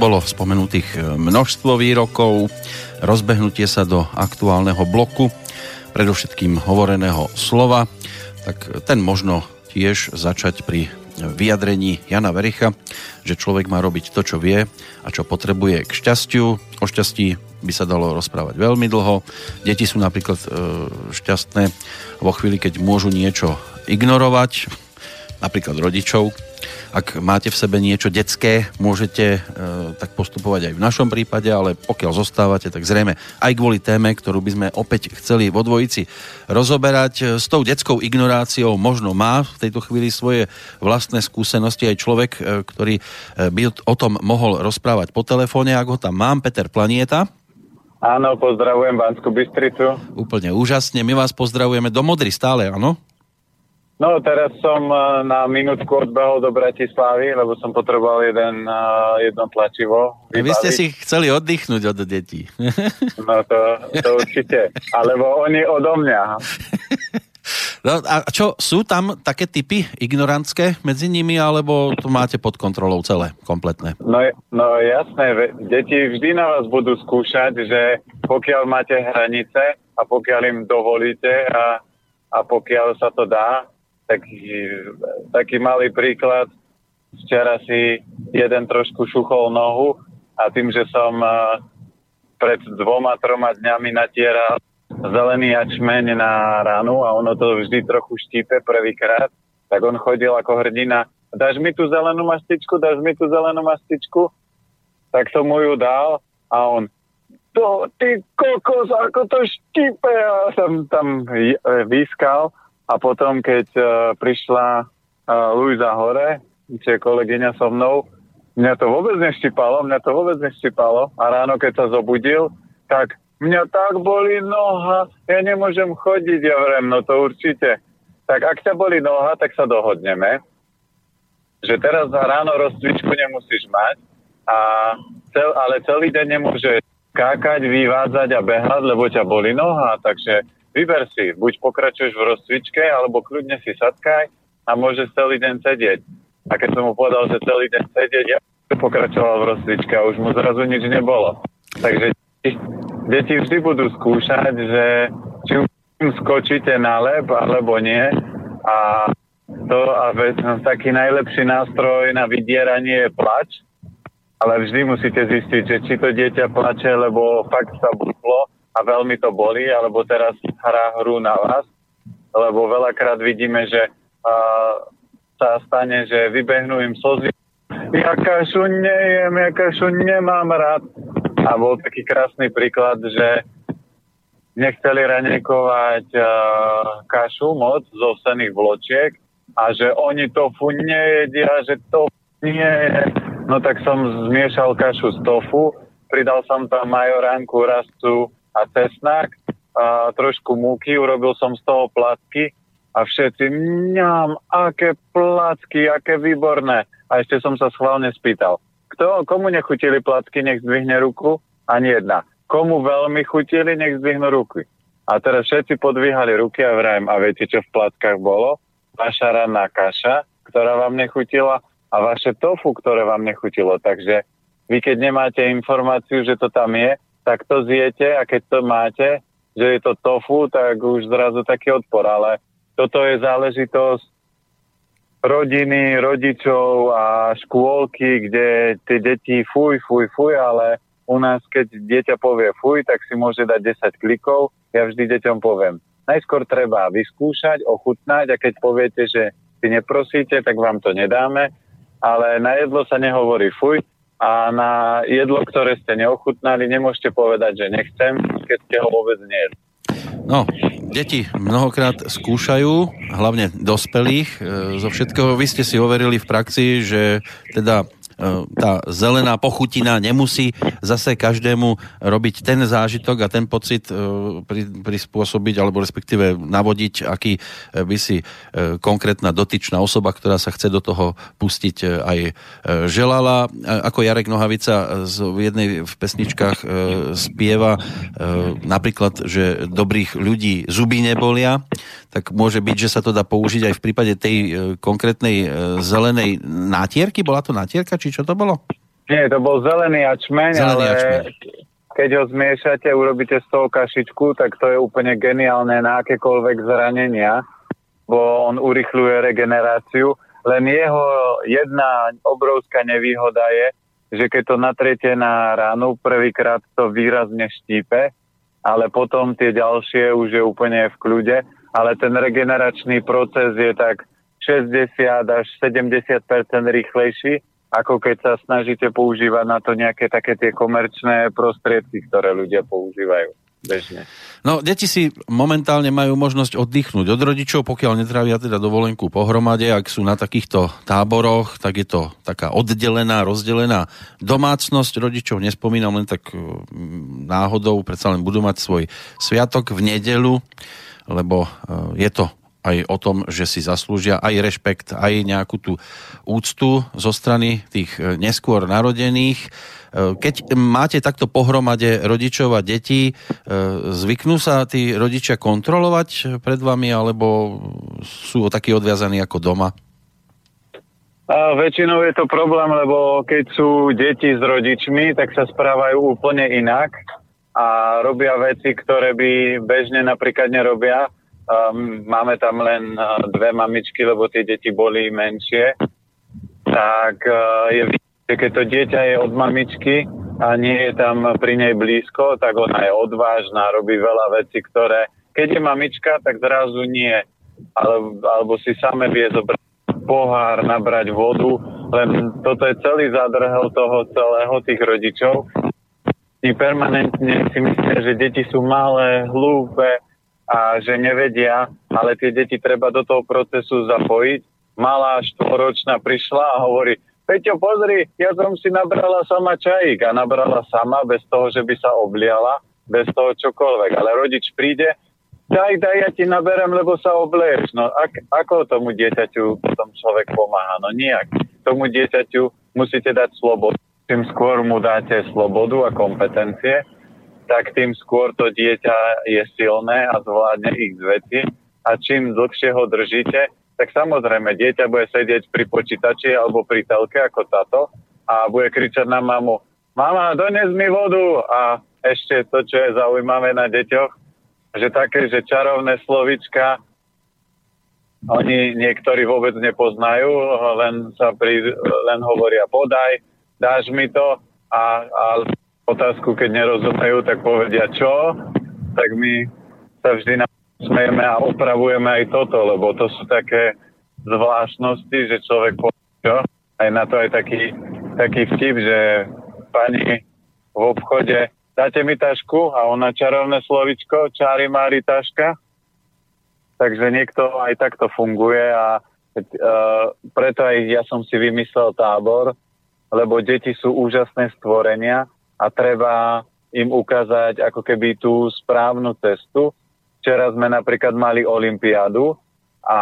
Bolo spomenutých e, množstvo výrokov, rozbehnutie sa do aktuálneho bloku, predovšetkým hovoreného slova, tak ten možno tiež začať pri vyjadrení Jana Vericha, že človek má robiť to, čo vie a čo potrebuje k šťastiu. O šťastí by sa dalo rozprávať veľmi dlho. Deti sú napríklad e, šťastné vo chvíli, keď môžu niečo ignorovať, napríklad rodičov, ak máte v sebe niečo detské, môžete e, tak postupovať aj v našom prípade, ale pokiaľ zostávate, tak zrejme aj kvôli téme, ktorú by sme opäť chceli vo dvojici rozoberať. E, s tou detskou ignoráciou možno má v tejto chvíli svoje vlastné skúsenosti aj človek, e, ktorý e, by o tom mohol rozprávať po telefóne, ak ho tam mám, Peter Planieta. Áno, pozdravujem Banskú Bystricu. Úplne úžasne, my vás pozdravujeme do Modry stále, áno? No teraz som eh, na minútku odbehol do Bratislavy, lebo som potreboval jeden, eh, jedno tlačivo. Vybaviť. Vy ste si chceli oddychnúť od detí. No to, to určite. Alebo oni odo mňa. No a čo, sú tam také typy ignorantské medzi nimi, alebo to máte pod kontrolou celé, kompletné? No, no jasné, deti vždy na vás budú skúšať, že pokiaľ máte hranice a pokiaľ im dovolíte a, a pokiaľ sa to dá, taký, taký malý príklad. Včera si jeden trošku šuchol nohu a tým, že som uh, pred dvoma, troma dňami natieral zelený jačmeň na ranu a ono to vždy trochu štípe prvýkrát, tak on chodil ako hrdina. Dáš mi tú zelenú mastičku, dáš mi tú zelenú mastičku? Tak som mu ju dal a on to, ty kokos, ako to štípe a tam, tam vyskal a potom, keď uh, prišla uh, Luisa hore, čo je kolegyňa so mnou, mňa to vôbec neštipalo, mňa to vôbec neštipalo. A ráno, keď sa zobudil, tak mňa tak boli noha, ja nemôžem chodiť, ja vrem, no to určite. Tak ak ťa boli noha, tak sa dohodneme, že teraz ráno rozcvičku nemusíš mať, a cel, ale celý deň nemôže skákať, vyvádzať a behať, lebo ťa boli noha, takže Vyber si, buď pokračuješ v rozcvičke, alebo kľudne si sadkaj a môžeš celý deň sedieť. A keď som mu povedal, že celý deň sedieť, ja pokračoval v rozcvičke a už mu zrazu nič nebolo. Takže deti, vždy budú skúšať, že či im skočíte na lep, alebo nie. A to a taký najlepší nástroj na vydieranie je plač, ale vždy musíte zistiť, že či to dieťa plače, lebo fakt sa buklo, a veľmi to boli, alebo teraz hrá hru na vás, lebo veľakrát vidíme, že uh, sa stane, že vybehnú im slzy. Ja kašu nejem, ja kašu nemám rád. A bol taký krásny príklad, že nechceli ranekovať uh, kašu moc z ovsených vločiek a že oni tofu nejedia, že to nie je. No tak som zmiešal kašu z tofu, pridal som tam majoránku, rastu, a cesnak, a trošku múky, urobil som z toho placky a všetci, mňam, aké placky, aké výborné. A ešte som sa schválne spýtal, kto, komu nechutili placky, nech zdvihne ruku? Ani jedna. Komu veľmi chutili, nech zdvihnú ruky. A teraz všetci podvíhali ruky a vrajem, a viete, čo v plackách bolo? Vaša ranná kaša, ktorá vám nechutila a vaše tofu, ktoré vám nechutilo. Takže vy keď nemáte informáciu, že to tam je, tak to zjete a keď to máte, že je to tofu, tak už zrazu taký odpor, ale toto je záležitosť rodiny, rodičov a škôlky, kde tie deti fuj, fuj, fuj, ale u nás, keď dieťa povie fuj, tak si môže dať 10 klikov. Ja vždy deťom poviem, najskôr treba vyskúšať, ochutnať a keď poviete, že si neprosíte, tak vám to nedáme, ale na jedlo sa nehovorí fuj, a na jedlo, ktoré ste neochutnali, nemôžete povedať, že nechcem, keď ste ho vôbec nie. No, deti mnohokrát skúšajú, hlavne dospelých, e, zo všetkého. Vy ste si overili v praxi, že teda tá zelená pochutina nemusí zase každému robiť ten zážitok a ten pocit e, prispôsobiť alebo respektíve navodiť, aký e, by si konkrétna dotyčná osoba, ktorá sa chce do toho pustiť aj želala. Ako Jarek Nohavica v jednej v pesničkách spieva napríklad, že dobrých ľudí zuby nebolia, tak môže byť, že sa to dá použiť aj v prípade tej konkrétnej zelenej nátierky. Bola to nátierka, či čo to bolo? Nie, to bol zelený ačmeň, zelený ale ačmeň. keď ho zmiešate, urobíte z toho kašičku, tak to je úplne geniálne na akékoľvek zranenia, bo on urychľuje regeneráciu. Len jeho jedna obrovská nevýhoda je, že keď to natriete na ránu, prvýkrát to výrazne štípe, ale potom tie ďalšie už je úplne v kľude, ale ten regeneračný proces je tak 60 až 70% rýchlejší, ako keď sa snažíte používať na to nejaké také tie komerčné prostriedky, ktoré ľudia používajú bežne. No, deti si momentálne majú možnosť oddychnúť od rodičov, pokiaľ netrávia teda dovolenku pohromade. Ak sú na takýchto táboroch, tak je to taká oddelená, rozdelená domácnosť. Rodičov nespomínam len tak mm, náhodou, predsa len budú mať svoj sviatok v nedelu, lebo e, je to aj o tom, že si zaslúžia aj rešpekt, aj nejakú tú úctu zo strany tých e, neskôr narodených. E, keď máte takto pohromade rodičov a detí, zvyknú sa tí rodičia kontrolovať pred vami, alebo sú takí odviazaní ako doma? A väčšinou je to problém, lebo keď sú deti s rodičmi, tak sa správajú úplne inak a robia veci, ktoré by bežne napríklad nerobia um, máme tam len uh, dve mamičky, lebo tie deti boli menšie, tak uh, je že keď to dieťa je od mamičky a nie je tam pri nej blízko, tak ona je odvážna, robí veľa vecí, ktoré, keď je mamička, tak zrazu nie. Ale, alebo si same vie zobrať pohár, nabrať vodu, len toto je celý zadrhel toho celého tých rodičov. I permanentne si myslia, že deti sú malé, hlúpe, a že nevedia, ale tie deti treba do toho procesu zapojiť. Malá štvoročná prišla a hovorí, Peťo, pozri, ja som si nabrala sama čajík a nabrala sama bez toho, že by sa obliala, bez toho čokoľvek. Ale rodič príde, daj, daj, ja ti naberem, lebo sa obleješ. No ak, ako tomu dieťaťu potom človek pomáha? No nijak. Tomu dieťaťu musíte dať slobodu. Tým skôr mu dáte slobodu a kompetencie, tak tým skôr to dieťa je silné a zvládne ich veci. A čím dlhšie ho držíte, tak samozrejme dieťa bude sedieť pri počítači alebo pri telke ako táto a bude kričať na mamu, mama, dones mi vodu a ešte to, čo je zaujímavé na deťoch, že také, že čarovné slovička oni niektorí vôbec nepoznajú, len sa pri, len hovoria podaj, dáš mi to a, a otázku, keď nerozumejú, tak povedia čo, tak my sa vždy smejeme a opravujeme aj toto, lebo to sú také zvláštnosti, že človek povie čo. Aj na to aj taký, taký vtip, že pani v obchode dáte mi tašku a ona čarovné slovičko, čári mári taška. Takže niekto aj takto funguje a uh, preto aj ja som si vymyslel tábor, lebo deti sú úžasné stvorenia a treba im ukázať ako keby tú správnu cestu. Včera sme napríklad mali olympiádu a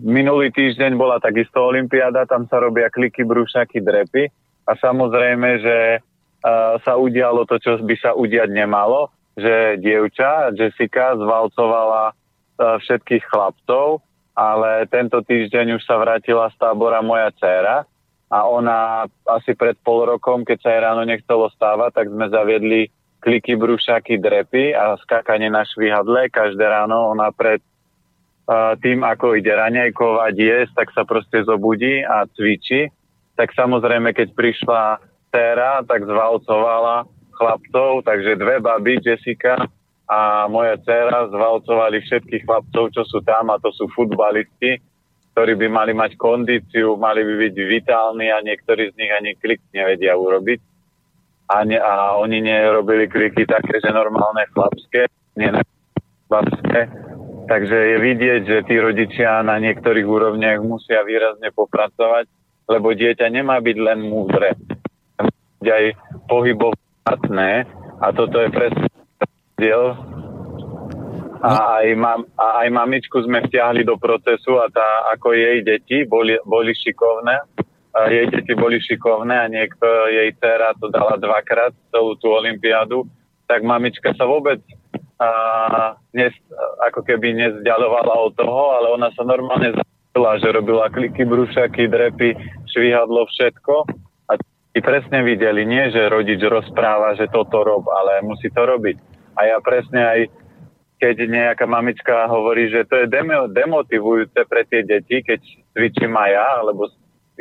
minulý týždeň bola takisto olympiáda, tam sa robia kliky, brúšaky, drepy a samozrejme, že uh, sa udialo to, čo by sa udiať nemalo, že dievča Jessica zvalcovala uh, všetkých chlapcov, ale tento týždeň už sa vrátila z tábora moja dcéra a ona asi pred pol rokom, keď sa jej ráno nechcelo stávať, tak sme zaviedli kliky, brúšaky, drepy a skákanie na švihadle. Každé ráno ona pred uh, tým, ako ide raňajkovať, jesť, tak sa proste zobudí a cvičí. Tak samozrejme, keď prišla téra, tak zvalcovala chlapcov, takže dve baby, Jessica a moja dcera, zvalcovali všetkých chlapcov, čo sú tam a to sú futbalisti ktorí by mali mať kondíciu, mali by byť vitálni a niektorí z nich ani klik nevedia urobiť. A, ne, a oni nerobili kliky také, že normálne chlapské, nie chlapské. Takže je vidieť, že tí rodičia na niektorých úrovniach musia výrazne popracovať, lebo dieťa nemá byť len múdre, aj pohybovné a toto je presne diel a aj, mam, a aj mamičku sme vtiahli do procesu a tá, ako jej deti boli, boli šikovné, a jej deti boli šikovné a niekto, jej dcera to dala dvakrát celú tú olympiádu, tak mamička sa vôbec a, nes, ako keby nezdialovala od toho, ale ona sa normálne že robila kliky, brúšaky, drepy, švihadlo, všetko. A ty presne videli, nie že rodič rozpráva, že toto rob, ale musí to robiť. A ja presne aj keď nejaká mamička hovorí, že to je demotivujúce pre tie deti, keď cvičím aj ja, alebo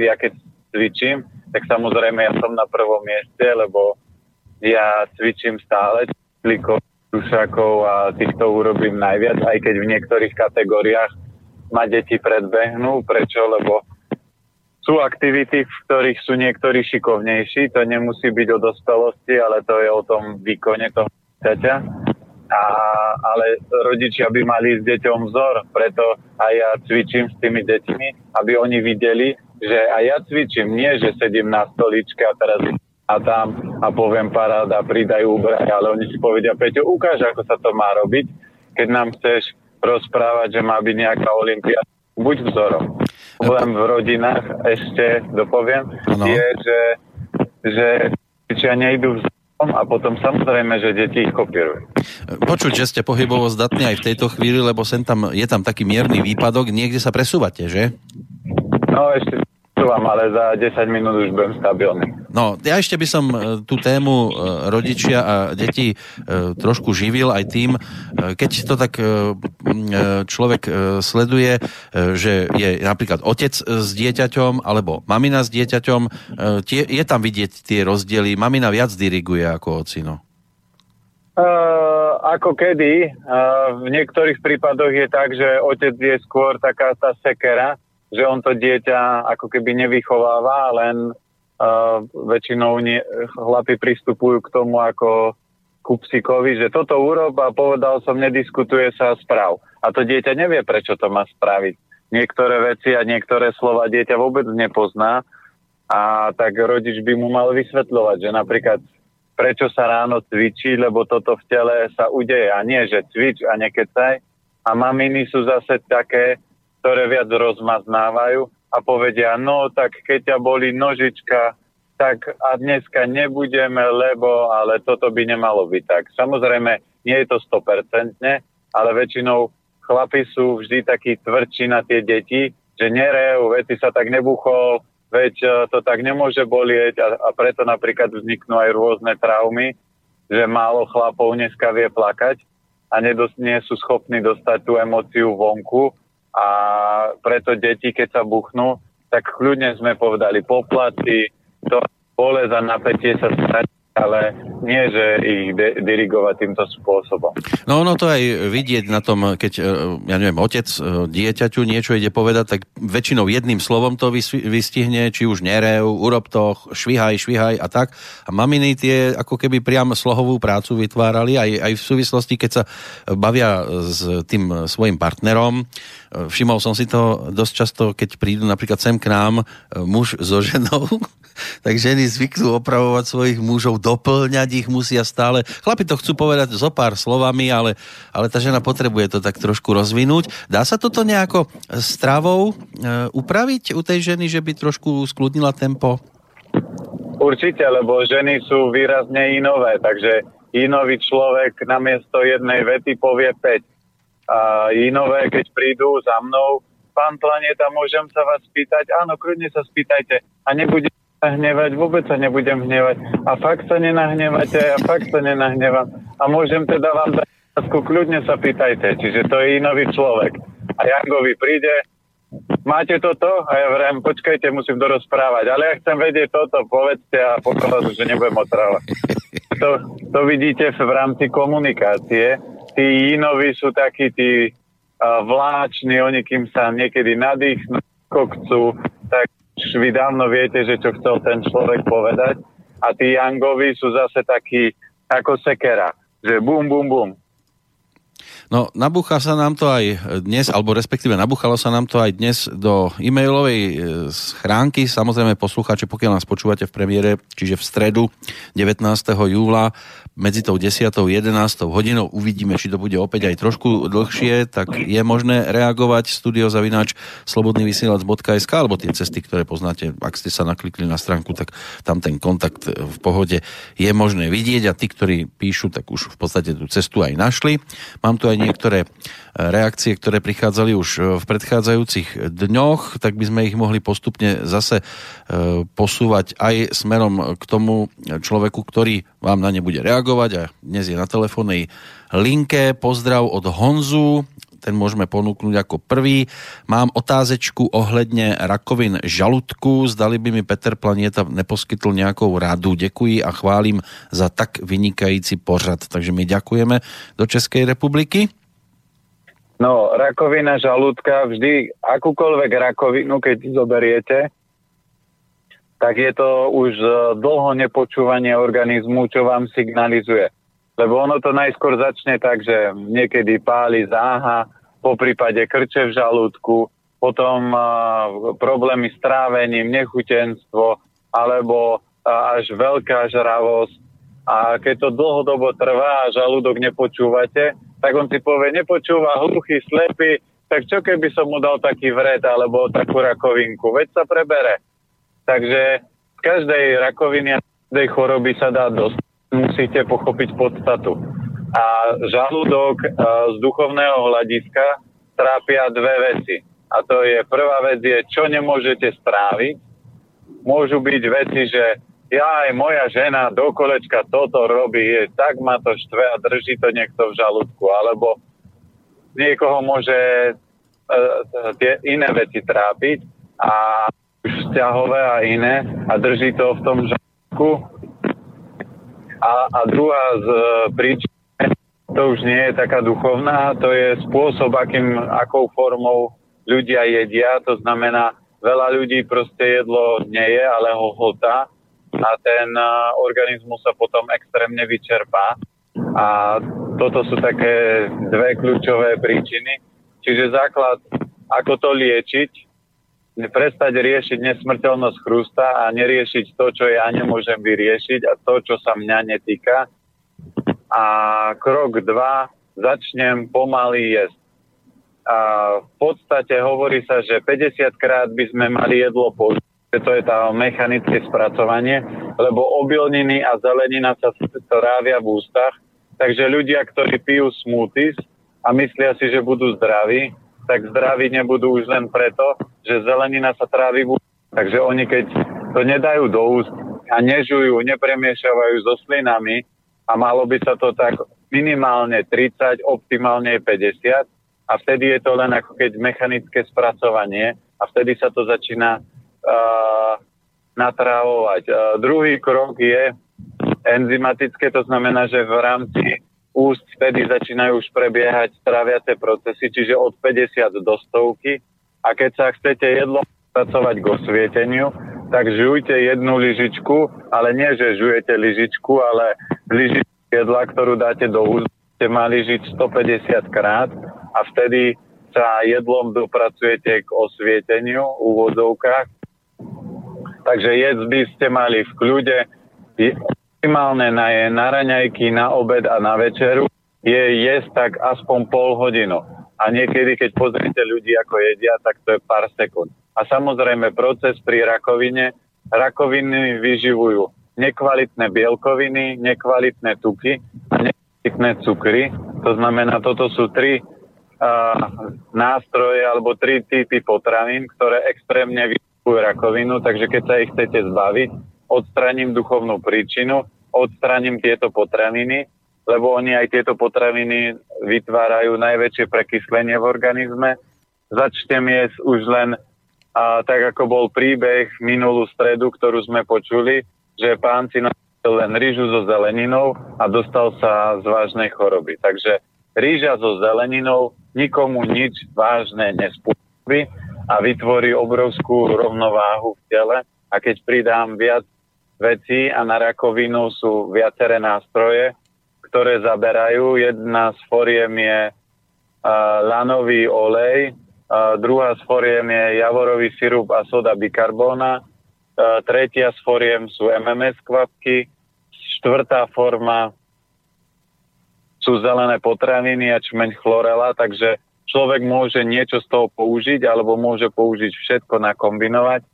ja keď cvičím, tak samozrejme ja som na prvom mieste, lebo ja cvičím stále klikov, dušakov a týchto urobím najviac, aj keď v niektorých kategóriách ma deti predbehnú. Prečo? Lebo sú aktivity, v ktorých sú niektorí šikovnejší. To nemusí byť o dospelosti, ale to je o tom výkone toho dieťaťa a, ale rodičia by mali s deťom vzor, preto aj ja cvičím s tými deťmi, aby oni videli, že aj ja cvičím, nie že sedím na stoličke a teraz a tam a poviem paráda, pridajú úbraj, ale oni si povedia, Peťo, ukáž, ako sa to má robiť, keď nám chceš rozprávať, že má byť nejaká olimpia, buď vzorom. Problém v rodinách, ešte dopoviem, no. je, že, že nejdú vzorom a potom samozrejme, že deti ich kopírujú. Počuť, že ste pohybovo zdatní aj v tejto chvíli, lebo sem tam, je tam taký mierny výpadok, niekde sa presúvate, že? No ešte vám, ale za 10 minút už budem stabilný. No, ja ešte by som e, tú tému e, rodičia a deti e, trošku živil aj tým, keď to tak človek sleduje, že je napríklad otec s dieťaťom alebo mamina s dieťaťom, je tam vidieť tie rozdiely. Mamina viac diriguje ako ocino. Uh, ako kedy. Uh, v niektorých prípadoch je tak, že otec je skôr taká tá sekera, že on to dieťa ako keby nevychováva, len uh, väčšinou nie, chlapi pristupujú k tomu ako ku psíkovi, že toto urob a povedal som, nediskutuje sa správ. A to dieťa nevie, prečo to má spraviť. Niektoré veci a niektoré slova dieťa vôbec nepozná a tak rodič by mu mal vysvetľovať, že napríklad prečo sa ráno cvičí, lebo toto v tele sa udeje a nie, že cvič a nekecaj. A maminy sú zase také, ktoré viac rozmaznávajú a povedia, no tak keď ťa boli nožička, tak a dneska nebudeme, lebo, ale toto by nemalo byť tak. Samozrejme, nie je to 100%, ale väčšinou chlapi sú vždy takí tvrdší na tie deti, že nerejú, veci sa tak nebuchol, veď e, to tak nemôže bolieť a, a preto napríklad vzniknú aj rôzne traumy, že málo chlapov dneska vie plakať a nedos- nie sú schopní dostať tú emóciu vonku a preto deti, keď sa buchnú, tak kľudne sme povedali poplaty, to pole za napätie sa stratí ale nie, že ich de- dirigovať týmto spôsobom. No ono to aj vidieť na tom, keď, e, ja neviem, otec e, dieťaťu niečo ide povedať, tak väčšinou jedným slovom to vystihne, či už nerev, urob to, švihaj, švihaj a tak. A maminy tie ako keby priam slohovú prácu vytvárali aj, aj v súvislosti, keď sa bavia s tým svojim partnerom. E, všimol som si to dosť často, keď prídu napríklad sem k nám muž so ženou, tak ženy zvyknú opravovať svojich mužov, doplňať ich musia stále. Chlapi to chcú povedať zo pár slovami, ale, ale tá žena potrebuje to tak trošku rozvinúť. Dá sa toto nejako stravou e, upraviť u tej ženy, že by trošku skludnila tempo? Určite, lebo ženy sú výrazne inové, takže inový človek namiesto jednej vety povie 5. A inové, keď prídu za mnou, pán Planeta, môžem sa vás spýtať? Áno, kľudne sa spýtajte. A nebude hnevať, vôbec sa nebudem hnevať. A fakt sa nenahnevate, a fakt sa nenahnevam. A môžem teda vám dať otázku, kľudne sa pýtajte. Čiže to je inový človek. A Jangovi príde, máte toto? A ja vrem, počkajte, musím to rozprávať. Ale ja chcem vedieť toto, povedzte a potom vás už nebudem otrávať. To, to vidíte v rámci komunikácie. Tí inoví sú takí tí uh, vláční, oni kým sa niekedy nadýchnú, chcú, tak vy dávno viete, že čo chcel ten človek povedať. A tí Yangovi sú zase takí ako sekera, že bum, bum, bum. No, nabúcha sa nám to aj dnes, alebo respektíve nabúchalo sa nám to aj dnes do e-mailovej e, schránky. Samozrejme, poslucháči, pokiaľ nás počúvate v premiére, čiže v stredu 19. júla, medzi tou 10. a 11. hodinou. Uvidíme, či to bude opäť aj trošku dlhšie, tak je možné reagovať studiozavináč slobodnyvysielac.sk alebo tie cesty, ktoré poznáte, ak ste sa naklikli na stránku, tak tam ten kontakt v pohode je možné vidieť a tí, ktorí píšu, tak už v podstate tú cestu aj našli. Mám tu aj niektoré reakcie, ktoré prichádzali už v predchádzajúcich dňoch, tak by sme ich mohli postupne zase posúvať aj smerom k tomu človeku, ktorý vám na ne bude reagovať a dnes je na telefónnej linke. Pozdrav od Honzu, ten môžeme ponúknuť ako prvý. Mám otázečku ohledne rakovin žaludku. Zdali by mi Peter Planieta neposkytl nejakou radu. Ďakujem a chválim za tak vynikající pořad. Takže my ďakujeme do Českej republiky. No, rakovina žalúdka, vždy akúkoľvek rakovinu, keď zoberiete, tak je to už dlho nepočúvanie organizmu, čo vám signalizuje. Lebo ono to najskôr začne tak, že niekedy páli záha, po prípade krče v žalúdku, potom uh, problémy s trávením, nechutenstvo, alebo uh, až veľká žravosť. A keď to dlhodobo trvá a žalúdok nepočúvate, tak on si povie, nepočúva hluchý, slepý, tak čo keby som mu dal taký vred alebo takú rakovinku, veď sa prebere. Takže z každej rakoviny a každej choroby sa dá dostať musíte pochopiť podstatu. A žalúdok z duchovného hľadiska trápia dve veci. A to je, prvá vec je, čo nemôžete stráviť. Môžu byť veci, že ja aj moja žena do kolečka toto robí, je, tak ma to štve a drží to niekto v žalúdku. Alebo niekoho môže uh, tie iné veci trápiť a už vzťahové a iné a drží to v tom žalúdku a, a druhá z e, príčin, to už nie je taká duchovná, to je spôsob, akým, akou formou ľudia jedia. To znamená, veľa ľudí proste jedlo nie je, ale ho hltá a ten uh, organizmus sa potom extrémne vyčerpá. A toto sú také dve kľúčové príčiny. Čiže základ, ako to liečiť, prestať riešiť nesmrteľnosť chrústa a neriešiť to, čo ja nemôžem vyriešiť a to, čo sa mňa netýka. A krok dva, začnem pomaly jesť. A v podstate hovorí sa, že 50 krát by sme mali jedlo použiť. To je tá mechanické spracovanie, lebo obilniny a zelenina sa trávia v ústach. Takže ľudia, ktorí pijú smoothies a myslia si, že budú zdraví, tak zdraví nebudú už len preto, že zelenina sa trávi v Takže oni keď to nedajú do úst a nežujú, nepremiešavajú so slinami a malo by sa to tak minimálne 30, optimálne 50 a vtedy je to len ako keď mechanické spracovanie a vtedy sa to začína uh, natrávovať. Uh, druhý krok je enzymatické, to znamená, že v rámci úst vtedy začínajú už prebiehať straviace procesy, čiže od 50 do stovky. A keď sa chcete jedlo pracovať k osvieteniu, tak žujte jednu lyžičku, ale nie, že žujete lyžičku, ale lyžičku jedla, ktorú dáte do úst, ste mali žiť 150 krát a vtedy sa jedlom dopracujete k osvieteniu v úvodzovkách. Takže jedz by ste mali v kľude optimálne na, je na raňajky, na obed a na večeru je jesť tak aspoň pol hodinu. A niekedy, keď pozrite ľudí, ako jedia, tak to je pár sekúnd. A samozrejme, proces pri rakovine, rakoviny vyživujú nekvalitné bielkoviny, nekvalitné tuky a nekvalitné cukry. To znamená, toto sú tri uh, nástroje alebo tri typy potravín, ktoré extrémne vyživujú rakovinu, takže keď sa ich chcete zbaviť, odstraním duchovnú príčinu, odstraním tieto potraviny, lebo oni aj tieto potraviny vytvárajú najväčšie prekyslenie v organizme. Začnem jesť už len a, tak, ako bol príbeh minulú stredu, ktorú sme počuli, že pán si nasil len rýžu so zeleninou a dostal sa z vážnej choroby. Takže rýža so zeleninou nikomu nič vážne nespôsobí a vytvorí obrovskú rovnováhu v tele. A keď pridám viac veci a na rakovinu sú viaceré nástroje, ktoré zaberajú. Jedna z foriem je uh, lanový olej, uh, druhá z foriem je javorový sirup a soda bikarbóna, uh, tretia z foriem sú MMS kvapky, štvrtá forma sú zelené potraviny a čmeň chlorela, takže človek môže niečo z toho použiť alebo môže použiť všetko nakombinovať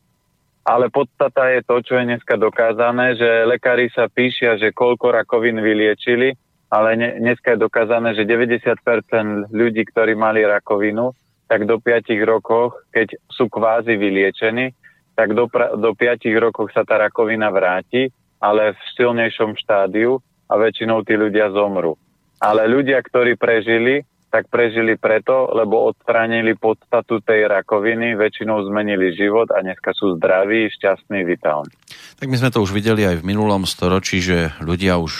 ale podstata je to, čo je dneska dokázané, že lekári sa píšia, že koľko rakovín vyliečili ale dneska je dokázané, že 90% ľudí, ktorí mali rakovinu, tak do 5 rokoch, keď sú kvázi vyliečení, tak do, do 5 rokoch sa tá rakovina vráti, ale v silnejšom štádiu a väčšinou tí ľudia zomru. Ale ľudia, ktorí prežili, tak prežili preto, lebo odstránili podstatu tej rakoviny, väčšinou zmenili život a dneska sú zdraví, šťastní, vitálni. Tak my sme to už videli aj v minulom storočí, že ľudia už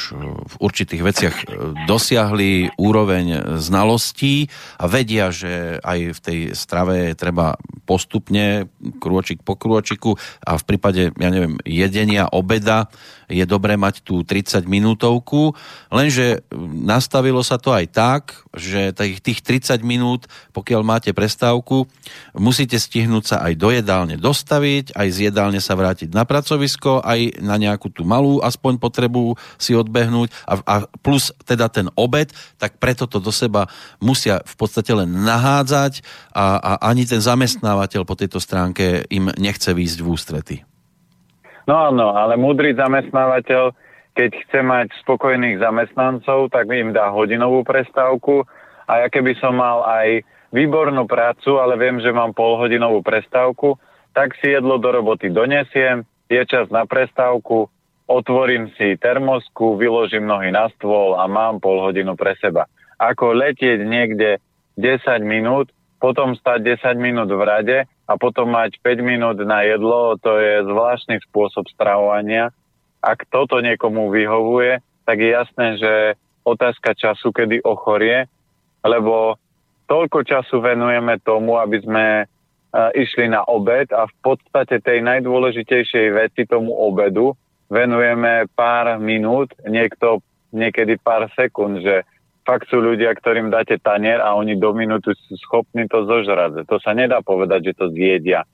v určitých veciach e, dosiahli úroveň znalostí a vedia, že aj v tej strave treba postupne, krôčik po krôčiku a v prípade, ja neviem, jedenia, obeda je dobré mať tú 30 minútovku, lenže nastavilo sa to aj tak, že tých 30 minút, pokiaľ máte prestávku, musíte stihnúť sa aj do jedálne dostaviť, aj z jedálne sa vrátiť na pracovisko, aj na nejakú tú malú aspoň potrebu si odbehnúť a, a plus teda ten obed, tak preto to do seba musia v podstate len nahádzať a, a ani ten zamestnávateľ po tejto stránke im nechce výjsť v ústrety. No áno, ale múdry zamestnávateľ, keď chce mať spokojných zamestnancov, tak im dá hodinovú prestávku a ja keby som mal aj výbornú prácu, ale viem, že mám polhodinovú prestávku, tak si jedlo do roboty donesiem, je čas na prestávku, otvorím si termosku, vyložím nohy na stôl a mám pol hodinu pre seba. Ako letieť niekde 10 minút, potom stať 10 minút v rade a potom mať 5 minút na jedlo, to je zvláštny spôsob stravovania. Ak toto niekomu vyhovuje, tak je jasné, že otázka času, kedy ochorie, lebo toľko času venujeme tomu, aby sme uh, išli na obed a v podstate tej najdôležitejšej veci tomu obedu venujeme pár minút, niekto niekedy pár sekúnd, že fakt sú ľudia, ktorým dáte tanier a oni do minúty sú schopní to zožrať. To sa nedá povedať, že to zjedia.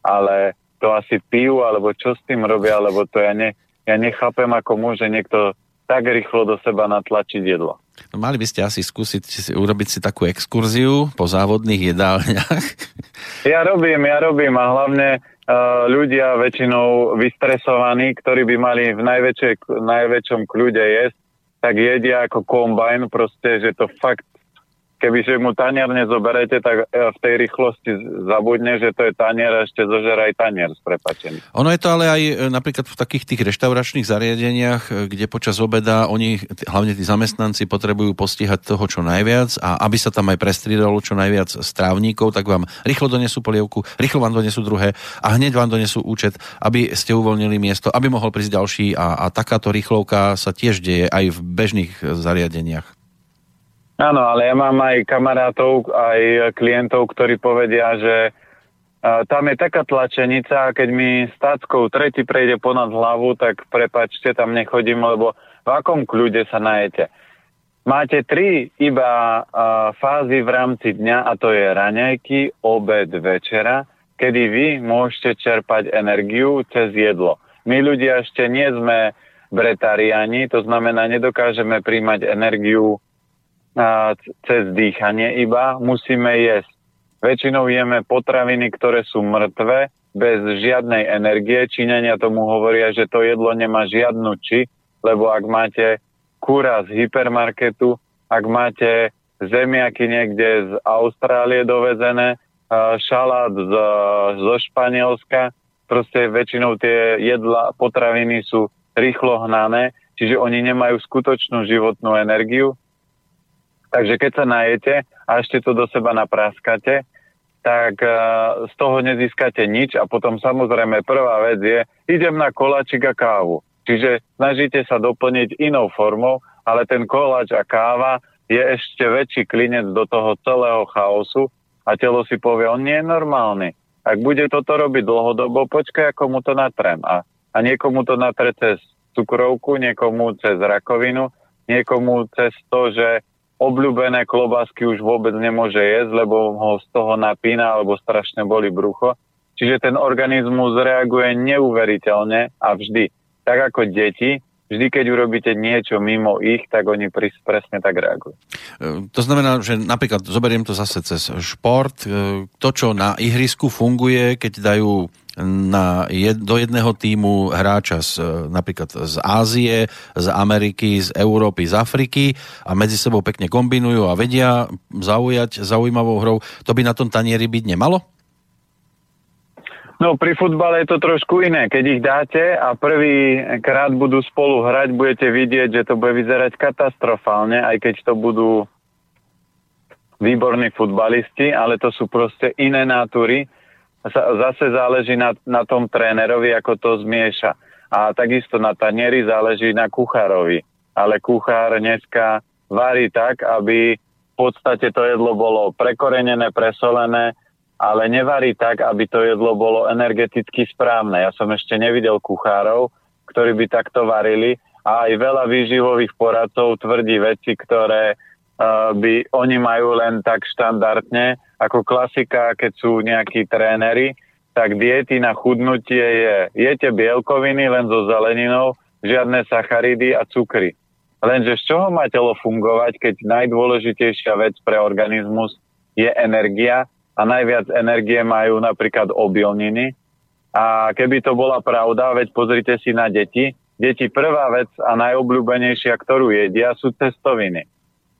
Ale to asi pijú, alebo čo s tým robia, alebo to ja, ne, ja nechápem, ako môže niekto tak rýchlo do seba natlačiť jedlo. No, mali by ste asi skúsiť si, urobiť si takú exkurziu po závodných jedálniach. Ja robím, ja robím a hlavne uh, ľudia väčšinou vystresovaní, ktorí by mali v najväčšom kľude jesť, tak jedia ako kombajn, proste, že to fakt kebyže mu tanier nezoberete, tak e, v tej rýchlosti zabudne, že to je tanier a ešte zožera aj tanier s prepačením. Ono je to ale aj e, napríklad v takých tých reštauračných zariadeniach, e, kde počas obeda oni, hlavne tí zamestnanci, potrebujú postihať toho čo najviac a aby sa tam aj prestriedalo čo najviac strávnikov, tak vám rýchlo donesú polievku, rýchlo vám donesú druhé a hneď vám donesú účet, aby ste uvoľnili miesto, aby mohol prísť ďalší a, a takáto rýchlovka sa tiež deje aj v bežných zariadeniach. Áno, ale ja mám aj kamarátov, aj klientov, ktorí povedia, že tam je taká tlačenica keď mi táckou tretí prejde ponad hlavu, tak prepačte, tam nechodím, lebo v akom kľude sa najete. Máte tri iba fázy v rámci dňa a to je raňajky, obed, večera, kedy vy môžete čerpať energiu cez jedlo. My ľudia ešte nie sme bretariani, to znamená, nedokážeme príjmať energiu cez dýchanie iba, musíme jesť. Väčšinou jeme potraviny, ktoré sú mŕtve, bez žiadnej energie. Číňania tomu hovoria, že to jedlo nemá žiadnu či, lebo ak máte kúra z hypermarketu, ak máte zemiaky niekde z Austrálie dovezené, šalát z, zo Španielska, proste väčšinou tie jedla, potraviny sú rýchlo hnané, čiže oni nemajú skutočnú životnú energiu Takže keď sa najete a ešte to do seba napráskate, tak uh, z toho nezískate nič a potom samozrejme prvá vec je, idem na koláčik a kávu. Čiže snažíte sa doplniť inou formou, ale ten koláč a káva je ešte väčší klinec do toho celého chaosu a telo si povie, on nie je normálny. Ak bude toto robiť dlhodobo, počkaj, ako mu to natrem. A, a niekomu to natre cez cukrovku, niekomu cez rakovinu, niekomu cez to, že obľúbené klobásky už vôbec nemôže jesť, lebo ho z toho napína alebo strašne boli brucho. Čiže ten organizmus reaguje neuveriteľne a vždy. Tak ako deti, vždy, keď urobíte niečo mimo ich, tak oni presne tak reagujú. E, to znamená, že napríklad, zoberiem to zase cez šport, e, to, čo na ihrisku funguje, keď dajú na jed, do jedného týmu hráča z, napríklad z Ázie, z Ameriky, z Európy, z Afriky a medzi sebou pekne kombinujú a vedia zaujať zaujímavou hrou. To by na tom tanieri byť nemalo? No pri futbale je to trošku iné. Keď ich dáte a prvý krát budú spolu hrať, budete vidieť, že to bude vyzerať katastrofálne, aj keď to budú výborní futbalisti, ale to sú proste iné nátury. Zase záleží na, na tom trénerovi, ako to zmieša. A takisto na tanieri záleží na kuchárovi. Ale kuchár dneska varí tak, aby v podstate to jedlo bolo prekorenené, presolené, ale nevarí tak, aby to jedlo bolo energeticky správne. Ja som ešte nevidel kuchárov, ktorí by takto varili a aj veľa výživových poradcov tvrdí veci, ktoré uh, by oni majú len tak štandardne. Ako klasika, keď sú nejakí tréneri, tak diety na chudnutie je jete bielkoviny len so zeleninou, žiadne sacharidy a cukry. Lenže z čoho má telo fungovať, keď najdôležitejšia vec pre organizmus je energia a najviac energie majú napríklad obilniny. A keby to bola pravda, veď pozrite si na deti. Deti prvá vec a najobľúbenejšia, ktorú jedia, sú cestoviny.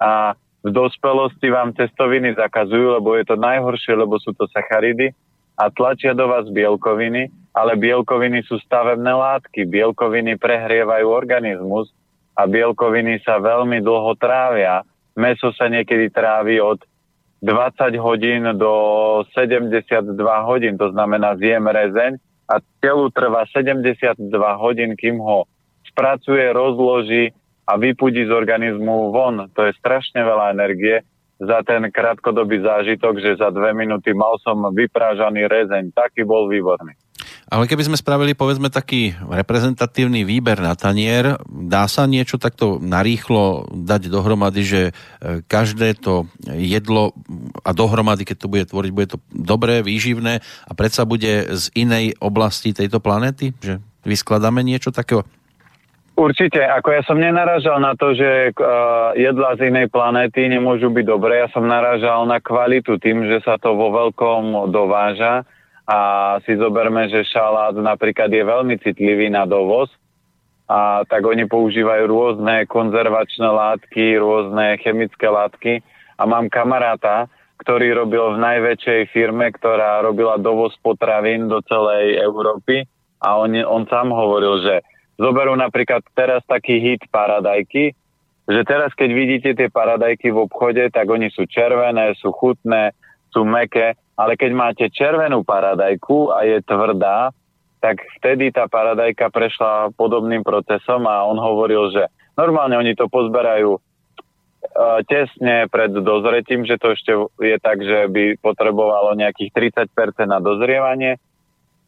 A v dospelosti vám cestoviny zakazujú, lebo je to najhoršie, lebo sú to sacharidy a tlačia do vás bielkoviny, ale bielkoviny sú stavebné látky. Bielkoviny prehrievajú organizmus a bielkoviny sa veľmi dlho trávia. Meso sa niekedy trávi od 20 hodín do 72 hodín, to znamená zjem rezeň a telu trvá 72 hodín, kým ho spracuje, rozloží a vypudí z organizmu von. To je strašne veľa energie za ten krátkodobý zážitok, že za dve minúty mal som vyprážaný rezeň. Taký bol výborný. Ale keby sme spravili povedzme taký reprezentatívny výber na tanier, dá sa niečo takto narýchlo dať dohromady, že e, každé to jedlo a dohromady, keď to bude tvoriť, bude to dobré, výživné a predsa bude z inej oblasti tejto planéty? Že vyskladáme niečo takého? Určite, ako ja som nenaražal na to, že uh, jedla z inej planéty nemôžu byť dobré, ja som naražal na kvalitu tým, že sa to vo veľkom dováža a si zoberme, že šalát napríklad je veľmi citlivý na dovoz. A tak oni používajú rôzne konzervačné látky, rôzne chemické látky. A mám kamaráta, ktorý robil v najväčšej firme, ktorá robila dovoz potravín do celej Európy. A on, on sám hovoril, že zoberú napríklad teraz taký hit paradajky, že teraz keď vidíte tie paradajky v obchode, tak oni sú červené, sú chutné, sú meké ale keď máte červenú paradajku a je tvrdá, tak vtedy tá paradajka prešla podobným procesom a on hovoril, že normálne oni to pozberajú uh, tesne pred dozretím, že to ešte je tak, že by potrebovalo nejakých 30% na dozrievanie.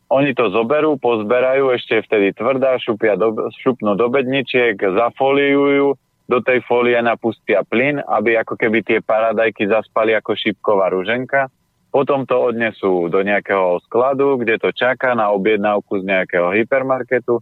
Oni to zoberú, pozberajú, ešte vtedy tvrdá, šupia do, šupnú do bedničiek, zafoliujú, do tej folie napustia plyn, aby ako keby tie paradajky zaspali ako šípková ruženka potom to odnesú do nejakého skladu, kde to čaká na objednávku z nejakého hypermarketu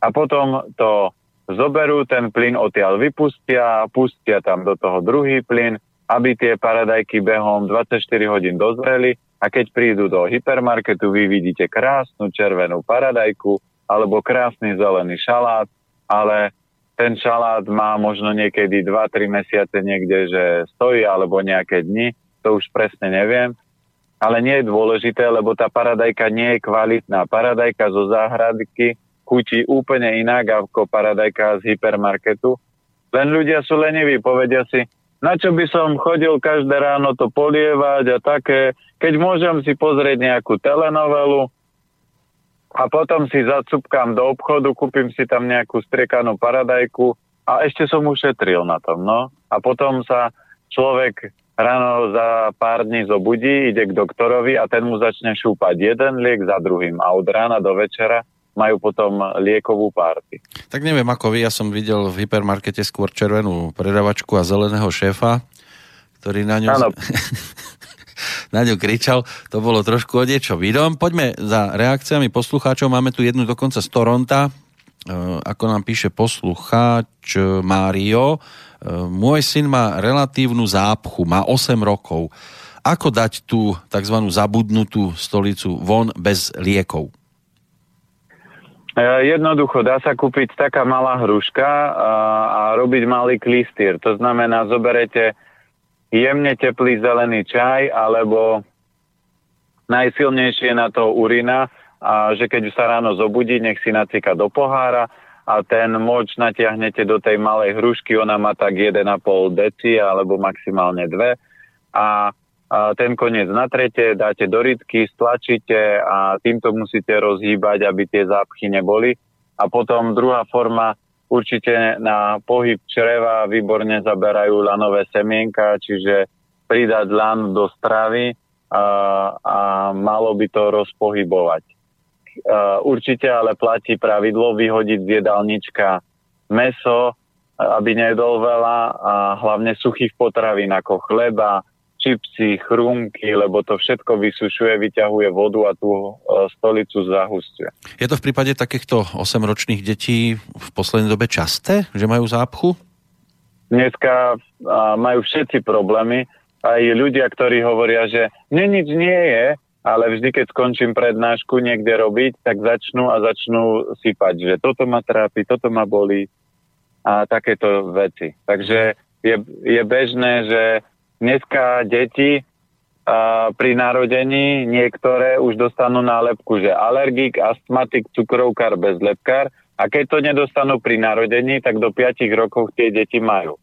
a potom to zoberú, ten plyn odtiaľ vypustia, pustia tam do toho druhý plyn, aby tie paradajky behom 24 hodín dozreli a keď prídu do hypermarketu, vy vidíte krásnu červenú paradajku alebo krásny zelený šalát, ale ten šalát má možno niekedy 2-3 mesiace niekde, že stojí alebo nejaké dni, to už presne neviem, ale nie je dôležité, lebo tá paradajka nie je kvalitná. Paradajka zo záhradky chutí úplne inak ako paradajka z hypermarketu. Len ľudia sú leniví, povedia si, na čo by som chodil každé ráno to polievať a také, keď môžem si pozrieť nejakú telenovelu a potom si zacupkám do obchodu, kúpim si tam nejakú striekanú paradajku a ešte som ušetril na tom, no. A potom sa človek ráno za pár dní zobudí, ide k doktorovi a ten mu začne šúpať. Jeden liek za druhým a od rána do večera majú potom liekovú párty. Tak neviem ako vy, ja som videl v hypermarkete skôr červenú predavačku a zeleného šéfa, ktorý na ňu... na ňu kričal, to bolo trošku o niečo vidom. Poďme za reakciami poslucháčov, máme tu jednu dokonca z Toronta, ako nám píše poslucháč Mário, môj syn má relatívnu zápchu, má 8 rokov. Ako dať tú tzv. zabudnutú stolicu von bez liekov? Jednoducho, dá sa kúpiť taká malá hruška a, a robiť malý klistýr. To znamená, zoberete jemne teplý zelený čaj alebo najsilnejšie na to urina a že keď sa ráno zobudí, nech si nacika do pohára a ten moč natiahnete do tej malej hrušky, ona má tak 1,5 deci alebo maximálne 2 a, a ten koniec natrete, dáte do rytky, stlačíte a týmto musíte rozhýbať, aby tie zápchy neboli. A potom druhá forma, určite na pohyb čreva výborne zaberajú lanové semienka, čiže pridať lan do stravy a, a malo by to rozpohybovať. Určite ale platí pravidlo vyhodiť z jedálnička meso, aby nedol veľa a hlavne suchých potravín ako chleba, čipsy, chrúmky, lebo to všetko vysušuje, vyťahuje vodu a tú e, stolicu zahustuje. Je to v prípade takýchto 8-ročných detí v poslednej dobe časté, že majú zápchu? Dneska majú všetci problémy. Aj ľudia, ktorí hovoria, že mne nič nie je, ale vždy, keď skončím prednášku niekde robiť, tak začnú a začnú sypať, že toto ma trápi, toto ma bolí a takéto veci. Takže je, je bežné, že dneska deti a, pri narodení niektoré už dostanú nálepku, že alergik, astmatik, cukrovkár, bezlepkár a keď to nedostanú pri narodení, tak do 5 rokov tie deti majú.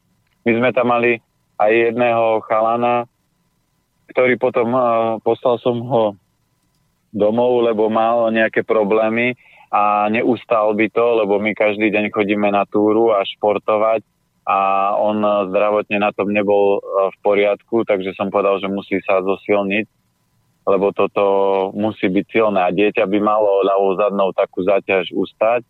My sme tam mali aj jedného chalana, ktorý potom uh, poslal som ho domov, lebo mal nejaké problémy a neustal by to, lebo my každý deň chodíme na túru a športovať a on zdravotne na tom nebol uh, v poriadku, takže som povedal, že musí sa zosilniť, lebo toto musí byť silné. A dieťa by malo ľavou zadnou takú záťaž ustať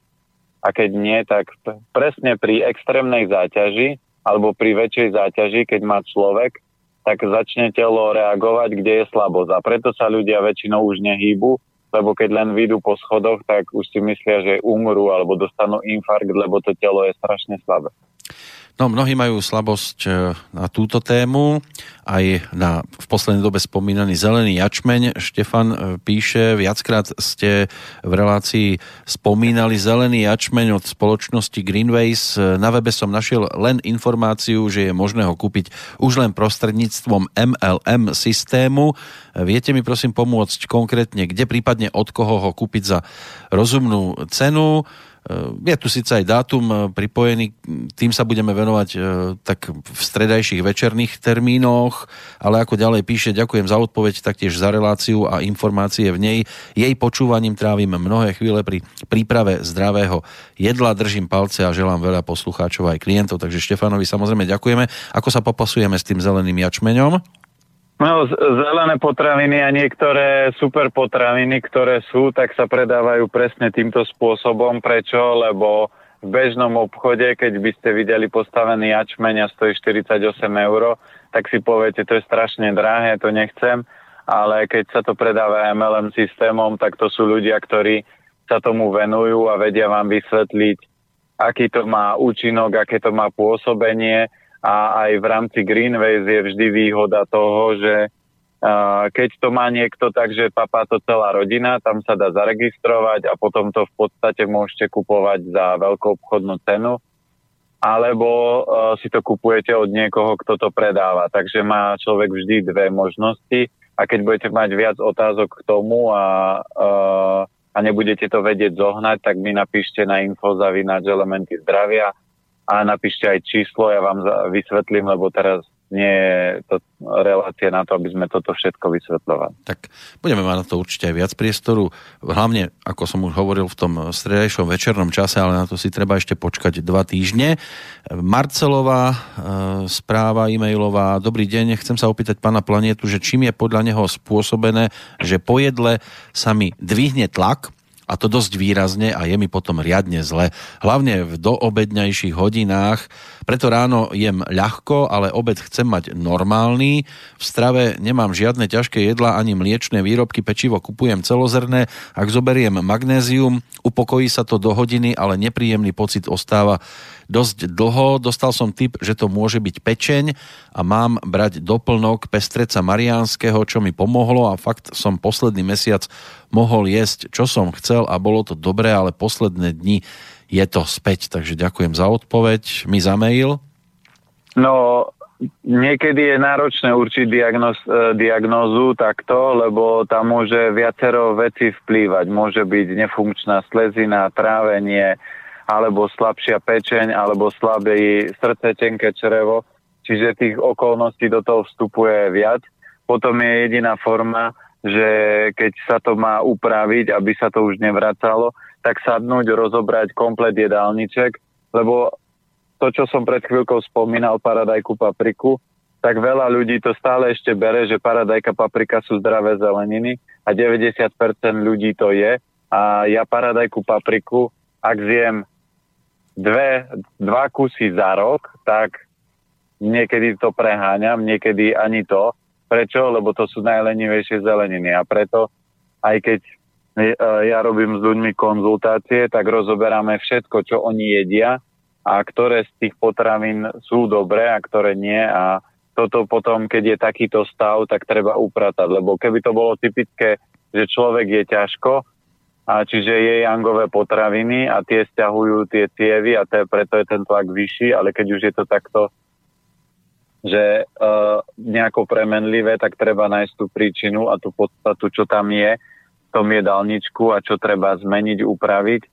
a keď nie, tak presne pri extrémnej záťaži alebo pri väčšej záťaži, keď má človek, tak začne telo reagovať, kde je slabosť. A preto sa ľudia väčšinou už nehýbu, lebo keď len vyjdú po schodoch, tak už si myslia, že umrú alebo dostanú infarkt, lebo to telo je strašne slabé. No, mnohí majú slabosť e, na túto tému, aj na v poslednej dobe spomínaný zelený jačmeň. Štefan e, píše, viackrát ste v relácii spomínali zelený jačmeň od spoločnosti Greenways. E, na webe som našiel len informáciu, že je možné ho kúpiť už len prostredníctvom MLM systému. Viete mi prosím pomôcť konkrétne, kde prípadne od koho ho kúpiť za rozumnú cenu? Je tu síce aj dátum e, pripojený, tým sa budeme venovať e, tak v stredajších večerných termínoch, ale ako ďalej píše, ďakujem za odpoveď, taktiež za reláciu a informácie v nej. Jej počúvaním trávim mnohé chvíle pri príprave zdravého jedla, držím palce a želám veľa poslucháčov aj klientov, takže Štefanovi samozrejme ďakujeme. Ako sa popasujeme s tým zeleným jačmeňom? No, zelené potraviny a niektoré super potraviny, ktoré sú, tak sa predávajú presne týmto spôsobom. Prečo? Lebo v bežnom obchode, keď by ste videli postavený jačmeň a stojí 48 eur, tak si poviete, to je strašne drahé, to nechcem. Ale keď sa to predáva MLM systémom, tak to sú ľudia, ktorí sa tomu venujú a vedia vám vysvetliť, aký to má účinok, aké to má pôsobenie a aj v rámci Greenways je vždy výhoda toho, že keď to má niekto tak, že papá to celá rodina, tam sa dá zaregistrovať a potom to v podstate môžete kupovať za veľkú obchodnú cenu alebo si to kupujete od niekoho, kto to predáva. Takže má človek vždy dve možnosti a keď budete mať viac otázok k tomu a, a nebudete to vedieť zohnať, tak mi napíšte na info elementy zdravia a napíšte aj číslo, ja vám vysvetlím, lebo teraz nie je to relácia na to, aby sme toto všetko vysvetľovali. Tak budeme mať na to určite aj viac priestoru, hlavne, ako som už hovoril, v tom stredajšom večernom čase, ale na to si treba ešte počkať dva týždne. Marcelová e, správa e-mailová. Dobrý deň, chcem sa opýtať pána Planetu, že čím je podľa neho spôsobené, že po jedle sa mi dvihne tlak, a to dosť výrazne a je mi potom riadne zle. Hlavne v doobedňajších hodinách, preto ráno jem ľahko, ale obed chcem mať normálny. V strave nemám žiadne ťažké jedla ani mliečne výrobky, pečivo kupujem celozrné. Ak zoberiem magnézium, upokojí sa to do hodiny, ale nepríjemný pocit ostáva dosť dlho. Dostal som tip, že to môže byť pečeň a mám brať doplnok pestreca mariánskeho, čo mi pomohlo a fakt som posledný mesiac mohol jesť, čo som chcel a bolo to dobré, ale posledné dni je to späť. Takže ďakujem za odpoveď. Mi za mail. No, niekedy je náročné určiť diagnoz, e, diagnózu takto, lebo tam môže viacero veci vplývať. Môže byť nefunkčná slezina, trávenie, alebo slabšia pečeň, alebo slabé srdce, tenké črevo. Čiže tých okolností do toho vstupuje viac. Potom je jediná forma, že keď sa to má upraviť, aby sa to už nevracalo, tak sadnúť, rozobrať komplet jedálniček, lebo to, čo som pred chvíľkou spomínal, paradajku, papriku, tak veľa ľudí to stále ešte bere, že paradajka, paprika sú zdravé zeleniny a 90% ľudí to je. A ja paradajku, papriku, ak zjem dve, dva kusy za rok, tak niekedy to preháňam, niekedy ani to. Prečo? Lebo to sú najlenivejšie zeleniny a preto aj keď ja robím s ľuďmi konzultácie, tak rozoberáme všetko, čo oni jedia a ktoré z tých potravín sú dobré a ktoré nie. A toto potom, keď je takýto stav, tak treba upratať, lebo keby to bolo typické, že človek je ťažko, a čiže je jangové potraviny a tie stiahujú tie cievy a to, preto je ten tlak vyšší, ale keď už je to takto, že uh, nejako premenlivé, tak treba nájsť tú príčinu a tú podstatu, čo tam je tom jedálničku a čo treba zmeniť, upraviť.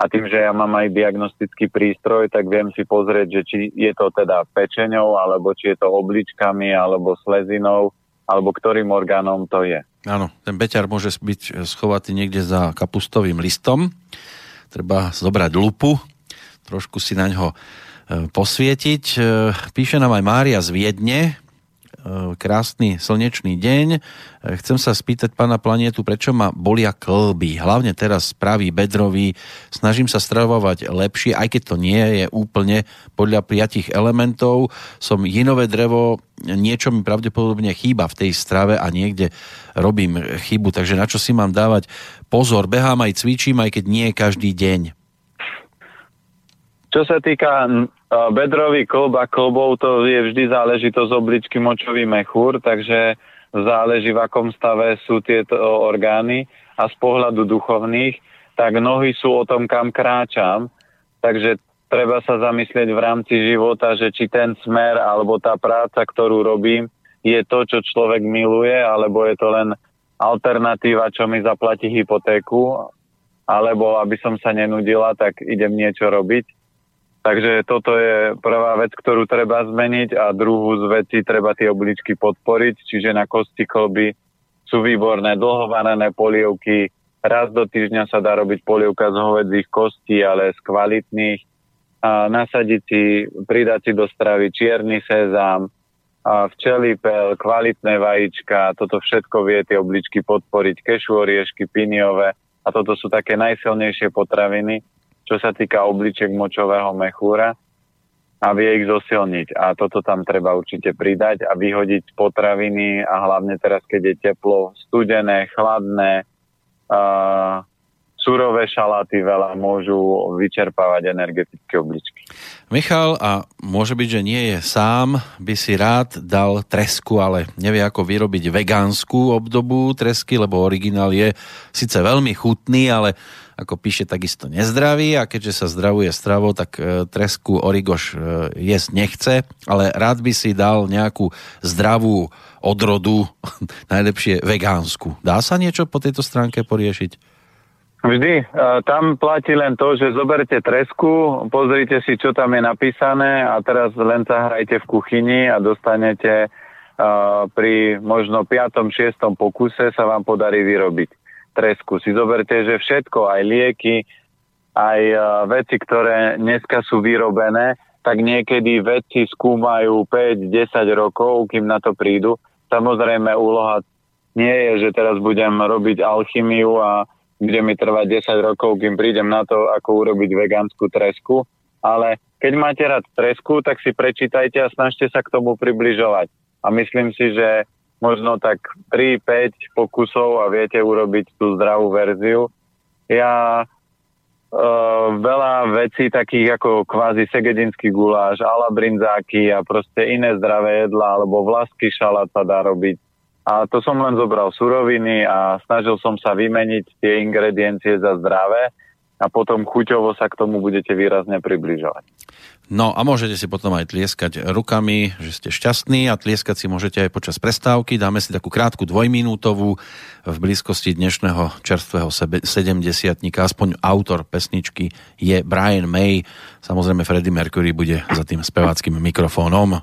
A tým, že ja mám aj diagnostický prístroj, tak viem si pozrieť, že či je to teda pečeňou, alebo či je to obličkami, alebo slezinou, alebo ktorým orgánom to je. Áno, ten beťar môže byť schovatý niekde za kapustovým listom. Treba zobrať lupu, trošku si na ňo e, posvietiť. E, píše nám aj Mária z Viedne, krásny slnečný deň. E, chcem sa spýtať pána planetu, prečo ma bolia klby. Hlavne teraz pravý bedrový. Snažím sa stravovať lepšie, aj keď to nie je úplne podľa piatich elementov. Som jinové drevo, niečo mi pravdepodobne chýba v tej strave a niekde robím chybu. Takže na čo si mám dávať pozor? Behám aj cvičím, aj keď nie každý deň. Čo sa týka bedrový klb a klbov, to je vždy záležitosť obličky močový mechúr, takže záleží v akom stave sú tieto orgány a z pohľadu duchovných, tak nohy sú o tom, kam kráčam, takže treba sa zamyslieť v rámci života, že či ten smer alebo tá práca, ktorú robím, je to, čo človek miluje, alebo je to len alternatíva, čo mi zaplatí hypotéku, alebo aby som sa nenudila, tak idem niečo robiť Takže toto je prvá vec, ktorú treba zmeniť a druhú z vecí treba tie obličky podporiť, čiže na kosti kolby sú výborné dlhované polievky. Raz do týždňa sa dá robiť polievka z hovedzích kostí, ale z kvalitných. A nasadiť si, pridať si do stravy čierny sezám, a včelipel, kvalitné vajíčka, toto všetko vie tie obličky podporiť, kešu oriešky, piniové. A toto sú také najsilnejšie potraviny, čo sa týka obličiek močového mechúra a vie ich zosilniť. A toto tam treba určite pridať a vyhodiť potraviny a hlavne teraz, keď je teplo, studené, chladné, uh, surové šaláty veľa môžu vyčerpávať energetické obličky. Michal, a môže byť, že nie je sám, by si rád dal tresku, ale nevie ako vyrobiť vegánsku obdobu tresky, lebo originál je síce veľmi chutný, ale ako píše, takisto nezdravý a keďže sa zdravuje stravou, tak e, tresku origoš e, jesť nechce, ale rád by si dal nejakú zdravú odrodu, najlepšie vegánsku. Dá sa niečo po tejto stránke poriešiť? Vždy. Tam platí len to, že zoberte tresku, pozrite si, čo tam je napísané a teraz len sa hrajte v kuchyni a dostanete pri možno 5. 6. pokuse sa vám podarí vyrobiť tresku. Si zoberte, že všetko, aj lieky, aj uh, veci, ktoré dneska sú vyrobené, tak niekedy vedci skúmajú 5-10 rokov, kým na to prídu. Samozrejme úloha nie je, že teraz budem robiť alchymiu a bude mi trvať 10 rokov, kým prídem na to, ako urobiť vegánsku tresku, ale keď máte rád tresku, tak si prečítajte a snažte sa k tomu približovať. A myslím si, že možno tak 3-5 pokusov a viete urobiť tú zdravú verziu. Ja Uh, veľa vecí takých ako kvázi segedinský guláš, alabrinzáky a proste iné zdravé jedla, alebo vlasky šalát sa dá robiť. A to som len zobral suroviny a snažil som sa vymeniť tie ingrediencie za zdravé a potom chuťovo sa k tomu budete výrazne približovať. No a môžete si potom aj tlieskať rukami, že ste šťastní a tlieskať si môžete aj počas prestávky. Dáme si takú krátku dvojminútovú v blízkosti dnešného čerstvého 70 Aspoň autor pesničky je Brian May. Samozrejme Freddie Mercury bude za tým speváckým mikrofónom.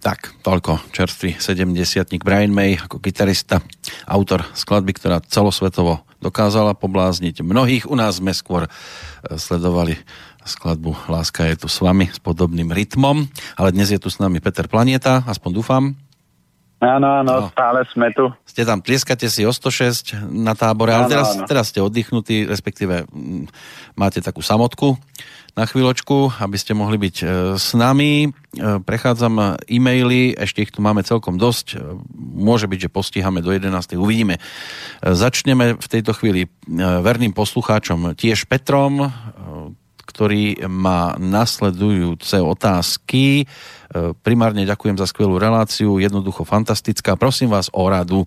Toľko čerstvý 70 Brian May ako gitarista, autor skladby, ktorá celosvetovo dokázala poblázniť mnohých. U nás sme skôr e, sledovali skladbu Láska je tu s vami s podobným rytmom, ale dnes je tu s nami Peter Planieta, aspoň dúfam. Áno, áno, no. stále sme tu. Ste tam, tlieskate si o 106 na tábore, ale teraz, teraz ste oddychnutí, respektíve máte takú samotku na chvíľočku, aby ste mohli byť e, s nami. E, prechádzam e-maily, ešte ich tu máme celkom dosť. E, môže byť, že postihame do 11. Uvidíme. Začneme v tejto chvíli verným poslucháčom tiež Petrom, ktorý má nasledujúce otázky. Primárne ďakujem za skvelú reláciu, jednoducho fantastická. Prosím vás o radu.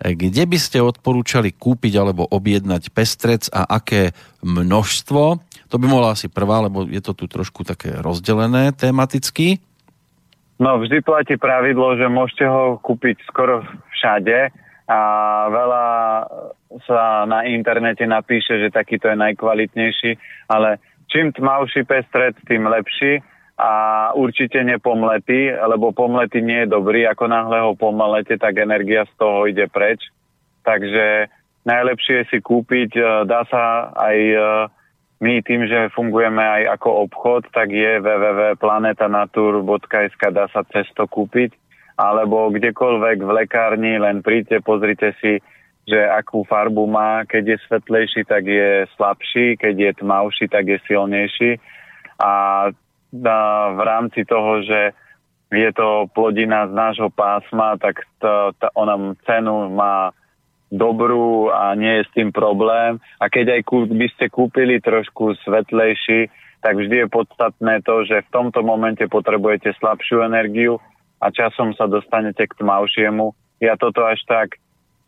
Kde by ste odporúčali kúpiť alebo objednať pestrec a aké množstvo? To by mohla asi prvá, lebo je to tu trošku také rozdelené tematicky. No vždy platí pravidlo, že môžete ho kúpiť skoro všade a veľa sa na internete napíše, že takýto je najkvalitnejší, ale čím tmavší pestred, tým lepší a určite nepomletý, lebo pomletý nie je dobrý, ako náhle ho pomlete, tak energia z toho ide preč. Takže najlepšie je si kúpiť, e, dá sa aj e, my tým, že fungujeme aj ako obchod, tak je www.planetanatur.sk, dá sa cesto kúpiť, alebo kdekoľvek v lekárni, len príďte, pozrite si, že akú farbu má, keď je svetlejší, tak je slabší, keď je tmavší, tak je silnejší. A v rámci toho, že je to plodina z nášho pásma, tak to, to, ona cenu má dobrú a nie je s tým problém. A keď aj by ste kúpili trošku svetlejší, tak vždy je podstatné to, že v tomto momente potrebujete slabšiu energiu a časom sa dostanete k tmavšiemu. Ja toto až tak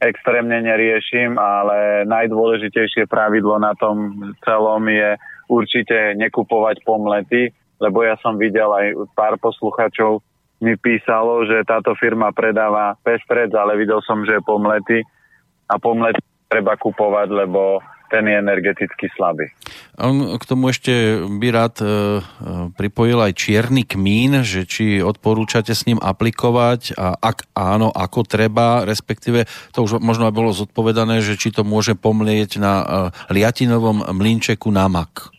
extrémne neriešim, ale najdôležitejšie pravidlo na tom celom je určite nekupovať pomlety, lebo ja som videl aj pár posluchačov mi písalo, že táto firma predáva pestrec, ale videl som, že je pomlety a pomlety treba kupovať, lebo ten je energeticky slabý. On k tomu ešte by rád e, e, pripojil aj čierny kmín, že či odporúčate s ním aplikovať a ak áno, ako treba, respektíve to už možno aj bolo zodpovedané, že či to môže pomlieť na e, liatinovom mlinčeku na mak.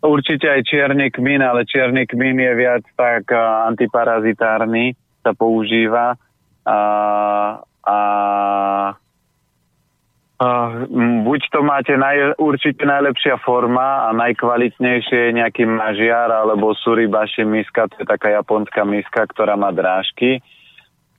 Určite aj čierny kmín, ale čierny kmín je viac tak antiparazitárny, sa používa a, a Uh, buď to máte naj, určite najlepšia forma a najkvalitnejšie je nejaký mažiar alebo suribashi miska, to je taká japonská miska, ktorá má drážky.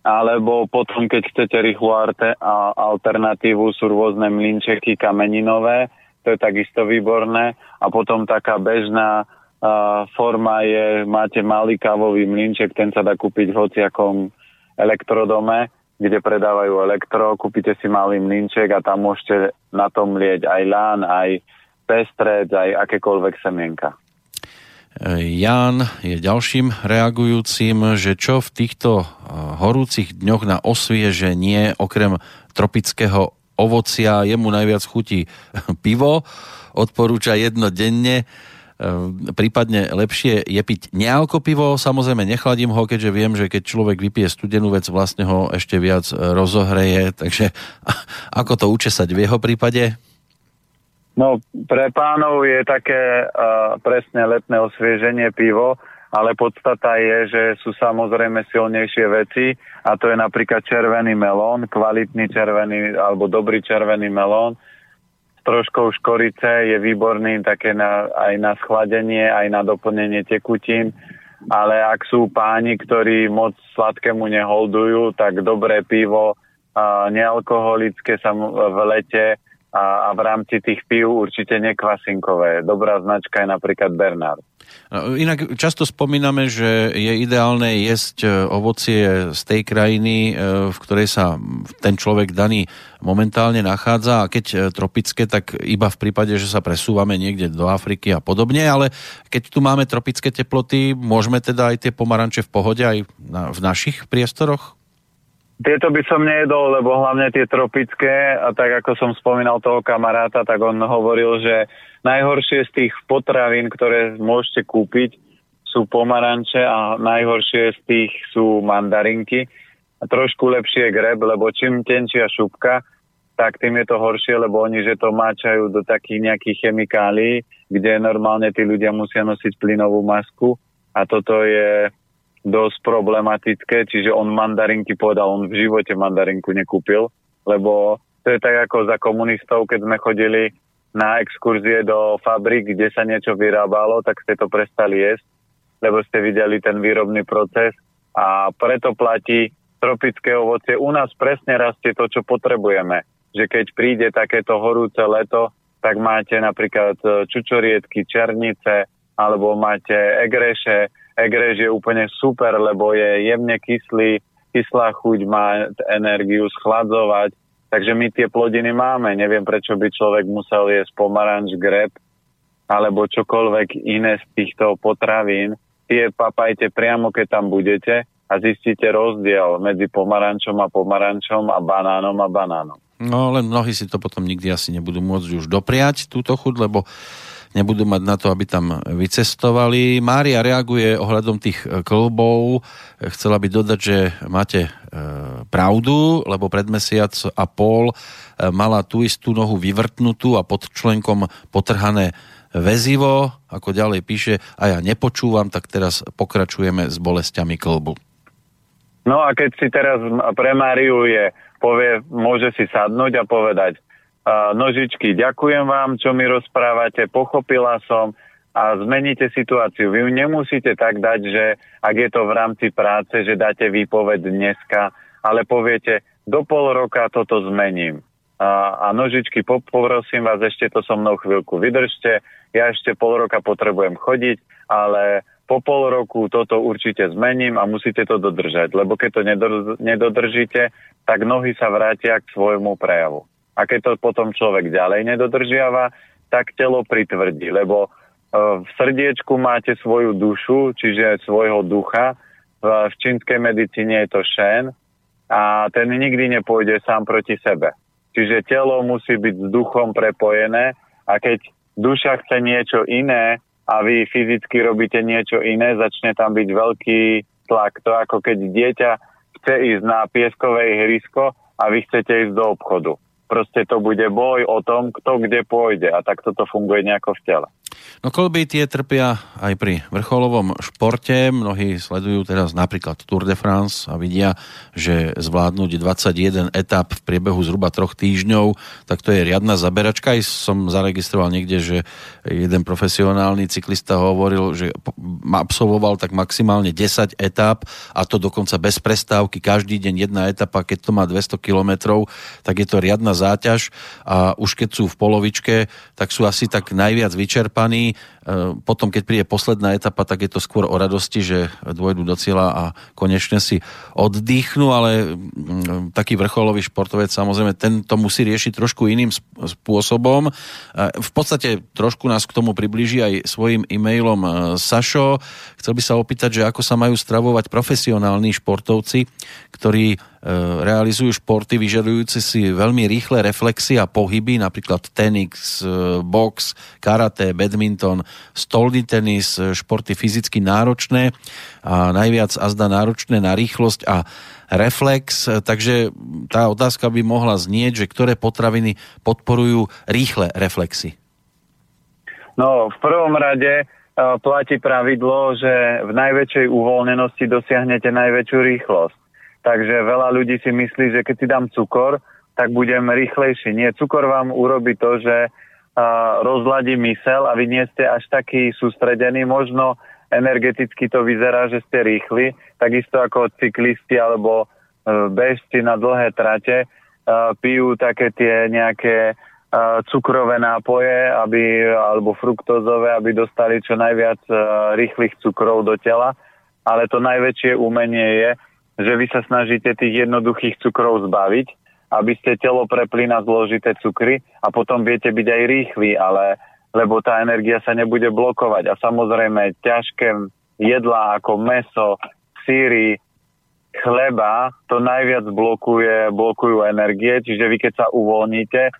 Alebo potom, keď chcete rýchlu arte, a alternatívu, sú rôzne mlinčeky kameninové, to je takisto výborné. A potom taká bežná uh, forma je, máte malý kávový mlinček, ten sa dá kúpiť v hociakom elektrodome kde predávajú elektro, kúpite si malý mlinček a tam môžete na tom lieť aj lán, aj pestrec, aj akékoľvek semienka. Jan je ďalším reagujúcim, že čo v týchto horúcich dňoch na osvieženie okrem tropického ovocia jemu najviac chutí pivo, odporúča jedno denne prípadne lepšie je piť nealko pivo, samozrejme nechladím ho, keďže viem, že keď človek vypije studenú vec, vlastne ho ešte viac e, rozohreje, takže ako to učesať v jeho prípade? No, pre pánov je také uh, presne letné osvieženie pivo, ale podstata je, že sú samozrejme silnejšie veci a to je napríklad červený melón, kvalitný červený alebo dobrý červený melón, troškou škorice je výborný také na, aj na schladenie, aj na doplnenie tekutín, ale ak sú páni, ktorí moc sladkému neholdujú, tak dobré pivo, a nealkoholické sa v lete a, a v rámci tých pív určite nekvasinkové. Dobrá značka je napríklad Bernard. Inak často spomíname, že je ideálne jesť e, ovocie z tej krajiny, e, v ktorej sa ten človek daný momentálne nachádza a keď e, tropické, tak iba v prípade, že sa presúvame niekde do Afriky a podobne, ale keď tu máme tropické teploty, môžeme teda aj tie pomaranče v pohode aj v našich priestoroch? Tieto by som nejedol, lebo hlavne tie tropické, a tak ako som spomínal toho kamaráta, tak on hovoril, že najhoršie z tých potravín, ktoré môžete kúpiť, sú pomaranče a najhoršie z tých sú mandarinky. A trošku lepšie greb, lebo čím tenčia šupka, tak tým je to horšie, lebo oni že to máčajú do takých nejakých chemikálií, kde normálne tí ľudia musia nosiť plynovú masku a toto je dosť problematické, čiže on mandarinky povedal, on v živote mandarinku nekúpil, lebo to je tak ako za komunistov, keď sme chodili na exkurzie do fabrik, kde sa niečo vyrábalo, tak ste to prestali jesť, lebo ste videli ten výrobný proces a preto platí tropické ovocie. U nás presne rastie to, čo potrebujeme. Že keď príde takéto horúce leto, tak máte napríklad čučoriedky, černice, alebo máte egreše, Egrež je úplne super, lebo je jemne kyslý, kyslá chuť má energiu schladzovať, takže my tie plodiny máme. Neviem, prečo by človek musel jesť pomaranč, greb alebo čokoľvek iné z týchto potravín. Tie papajte priamo, keď tam budete a zistíte rozdiel medzi pomarančom a pomarančom a banánom a banánom. No len mnohí si to potom nikdy asi nebudú môcť už dopriať túto chuť, lebo nebudú mať na to, aby tam vycestovali. Mária reaguje ohľadom tých e, klbov. Chcela by dodať, že máte e, pravdu, lebo pred mesiac a pol e, mala tú istú nohu vyvrtnutú a pod členkom potrhané väzivo, ako ďalej píše, a ja nepočúvam, tak teraz pokračujeme s bolestiami klbu. No a keď si teraz pre Máriu je, povie, môže si sadnúť a povedať, nožičky, ďakujem vám, čo mi rozprávate, pochopila som a zmeníte situáciu. Vy nemusíte tak dať, že ak je to v rámci práce, že dáte výpoveď dneska, ale poviete, do pol roka toto zmením. A, a nožičky, poprosím vás, ešte to so mnou chvíľku vydržte, ja ešte pol roka potrebujem chodiť, ale po pol roku toto určite zmením a musíte to dodržať, lebo keď to nedodržíte, tak nohy sa vrátia k svojmu prejavu. A keď to potom človek ďalej nedodržiava, tak telo pritvrdí, lebo e, v srdiečku máte svoju dušu, čiže svojho ducha. V čínskej medicíne je to šen a ten nikdy nepôjde sám proti sebe. Čiže telo musí byť s duchom prepojené a keď duša chce niečo iné, a vy fyzicky robíte niečo iné, začne tam byť veľký tlak. To ako keď dieťa chce ísť na pieskové ihrisko a vy chcete ísť do obchodu. Proste to bude boj o tom, kto kde pôjde a takto to funguje nejako v tele. No kolby tie trpia aj pri vrcholovom športe. Mnohí sledujú teraz napríklad Tour de France a vidia, že zvládnuť 21 etap v priebehu zhruba troch týždňov, tak to je riadna zaberačka. Aj som zaregistroval niekde, že jeden profesionálny cyklista hovoril, že absolvoval tak maximálne 10 etap a to dokonca bez prestávky. Každý deň jedna etapa, keď to má 200 kilometrov, tak je to riadna záťaž a už keď sú v polovičke, tak sú asi tak najviac vyčerpaní vyčerpaní. Potom, keď príde posledná etapa, tak je to skôr o radosti, že dôjdu do cieľa a konečne si oddychnú, ale mm, taký vrcholový športovec samozrejme ten to musí riešiť trošku iným spôsobom. E, v podstate trošku nás k tomu priblíži aj svojim e-mailom e, Sašo. Chcel by sa opýtať, že ako sa majú stravovať profesionálni športovci, ktorí realizujú športy vyžadujúce si veľmi rýchle reflexy a pohyby, napríklad tenis, e, box, karate, badminton, stolný tenis, e, športy fyzicky náročné a najviac azda náročné na rýchlosť a reflex, takže tá otázka by mohla znieť, že ktoré potraviny podporujú rýchle reflexy? No, v prvom rade platí pravidlo, že v najväčšej uvoľnenosti dosiahnete najväčšiu rýchlosť. Takže veľa ľudí si myslí, že keď si dám cukor, tak budem rýchlejší. Nie, cukor vám urobí to, že uh, rozladí mysel a vy nie ste až taký sústredení. Možno energeticky to vyzerá, že ste rýchli, takisto ako cyklisti alebo uh, bežci na dlhé trate uh, pijú také tie nejaké uh, cukrové nápoje aby, alebo fruktózové, aby dostali čo najviac uh, rýchlych cukrov do tela. Ale to najväčšie umenie je, že vy sa snažíte tých jednoduchých cukrov zbaviť, aby ste telo prepli na zložité cukry a potom viete byť aj rýchli, ale lebo tá energia sa nebude blokovať. A samozrejme ťažké jedlá ako meso, síry, chleba, to najviac blokuje, blokujú energie, čiže vy keď sa uvoľníte,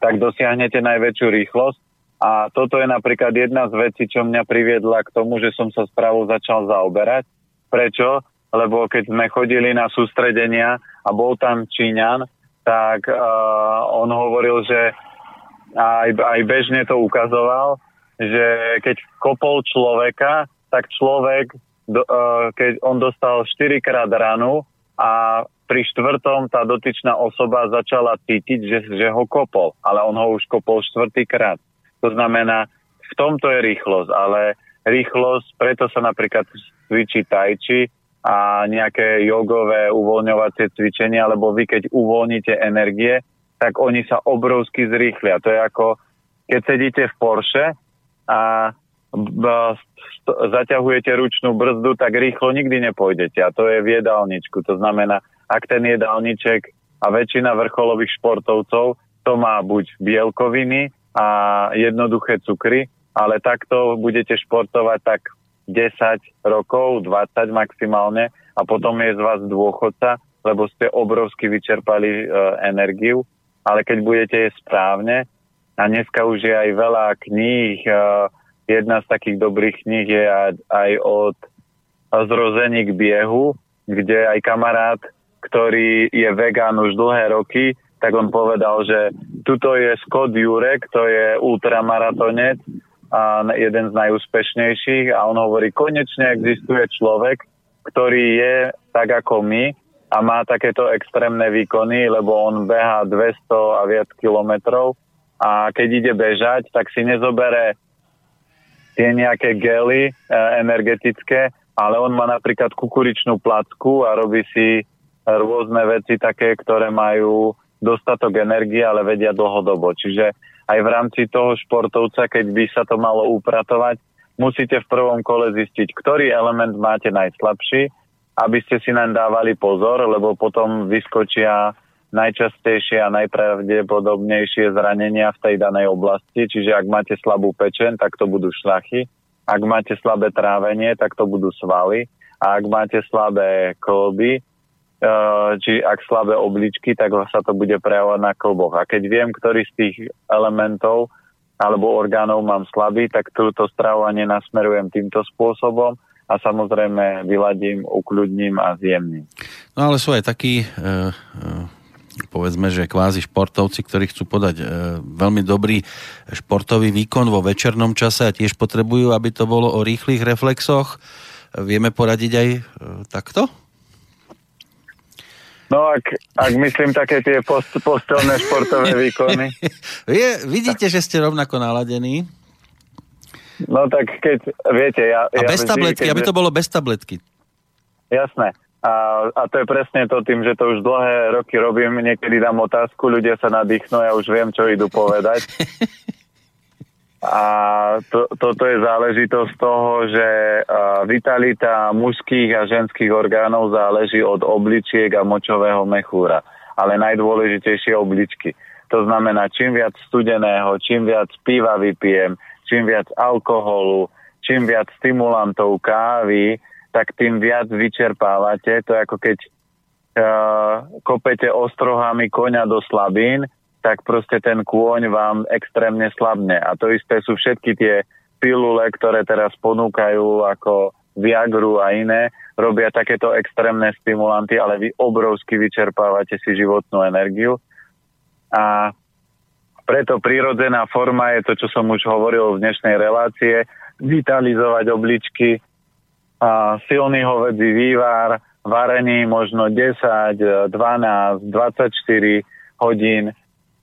tak dosiahnete najväčšiu rýchlosť. A toto je napríklad jedna z vecí, čo mňa priviedla k tomu, že som sa správou začal zaoberať. Prečo? Lebo keď sme chodili na sústredenia a bol tam Číňan, tak uh, on hovoril, že aj, aj bežne to ukazoval, že keď kopol človeka, tak človek, do, uh, keď on dostal 4 krát ranu a pri štvrtom tá dotyčná osoba začala cítiť, že, že ho kopol, ale on ho už kopol štvrtýkrát. To znamená, v tomto je rýchlosť, ale rýchlosť, preto sa napríklad cvičí tajči, a nejaké jogové uvoľňovacie cvičenia, lebo vy keď uvoľníte energie, tak oni sa obrovsky zrýchlia. To je ako, keď sedíte v Porsche a zaťahujete ručnú brzdu, tak rýchlo nikdy nepôjdete. A to je v jedálničku. To znamená, ak ten jedálniček a väčšina vrcholových športovcov to má buď bielkoviny a jednoduché cukry, ale takto budete športovať tak 10 rokov, 20 maximálne a potom je z vás dôchodca, lebo ste obrovsky vyčerpali e, energiu, ale keď budete jesť správne, a dneska už je aj veľa kníh, e, jedna z takých dobrých kníh je aj od zrození k biehu, kde aj kamarát, ktorý je vegán už dlhé roky, tak on povedal, že tuto je Scott Jurek, to je ultramaratonec a jeden z najúspešnejších a on hovorí, konečne existuje človek, ktorý je tak ako my a má takéto extrémne výkony, lebo on beha 200 a viac kilometrov a keď ide bežať, tak si nezobere tie nejaké gely e, energetické, ale on má napríklad kukuričnú placku a robí si rôzne veci také, ktoré majú dostatok energie, ale vedia dlhodobo. Čiže aj v rámci toho športovca, keď by sa to malo upratovať, musíte v prvom kole zistiť, ktorý element máte najslabší, aby ste si naň dávali pozor, lebo potom vyskočia najčastejšie a najpravdepodobnejšie zranenia v tej danej oblasti. Čiže ak máte slabú pečen, tak to budú šlachy. Ak máte slabé trávenie, tak to budú svaly. A ak máte slabé kolby, či ak slabé obličky, tak sa to bude prejavovať na kolboch. A keď viem, ktorý z tých elementov alebo orgánov mám slabý, tak túto stravovanie nasmerujem týmto spôsobom a samozrejme vyladím, ukľudním a zjemním. No ale sú aj takí e, e povedzme, že kvázi športovci, ktorí chcú podať e, veľmi dobrý športový výkon vo večernom čase a tiež potrebujú, aby to bolo o rýchlych reflexoch. Vieme poradiť aj takto? No ak, ak myslím také tie post, postelné športové výkony. Je, vidíte, že ste rovnako naladení? No tak keď, viete, ja... A ja bez tabletky, keď... aby to bolo bez tabletky. Jasné. A, a to je presne to tým, že to už dlhé roky robím, niekedy dám otázku, ľudia sa nadýchnú, ja už viem, čo idú povedať. A to, toto je záležitosť toho, že vitalita mužských a ženských orgánov záleží od obličiek a močového mechúra. Ale najdôležitejšie obličky. To znamená, čím viac studeného, čím viac piva vypijem, čím viac alkoholu, čím viac stimulantov kávy, tak tým viac vyčerpávate. To je ako keď uh, kopete ostrohami koňa do slabín, tak proste ten kôň vám extrémne slabne. A to isté sú všetky tie pilule, ktoré teraz ponúkajú ako Viagru a iné, robia takéto extrémne stimulanty, ale vy obrovsky vyčerpávate si životnú energiu. A preto prírodzená forma je to, čo som už hovoril v dnešnej relácie, vitalizovať obličky, a silný hovedzí vývar, varený možno 10, 12, 24 hodín,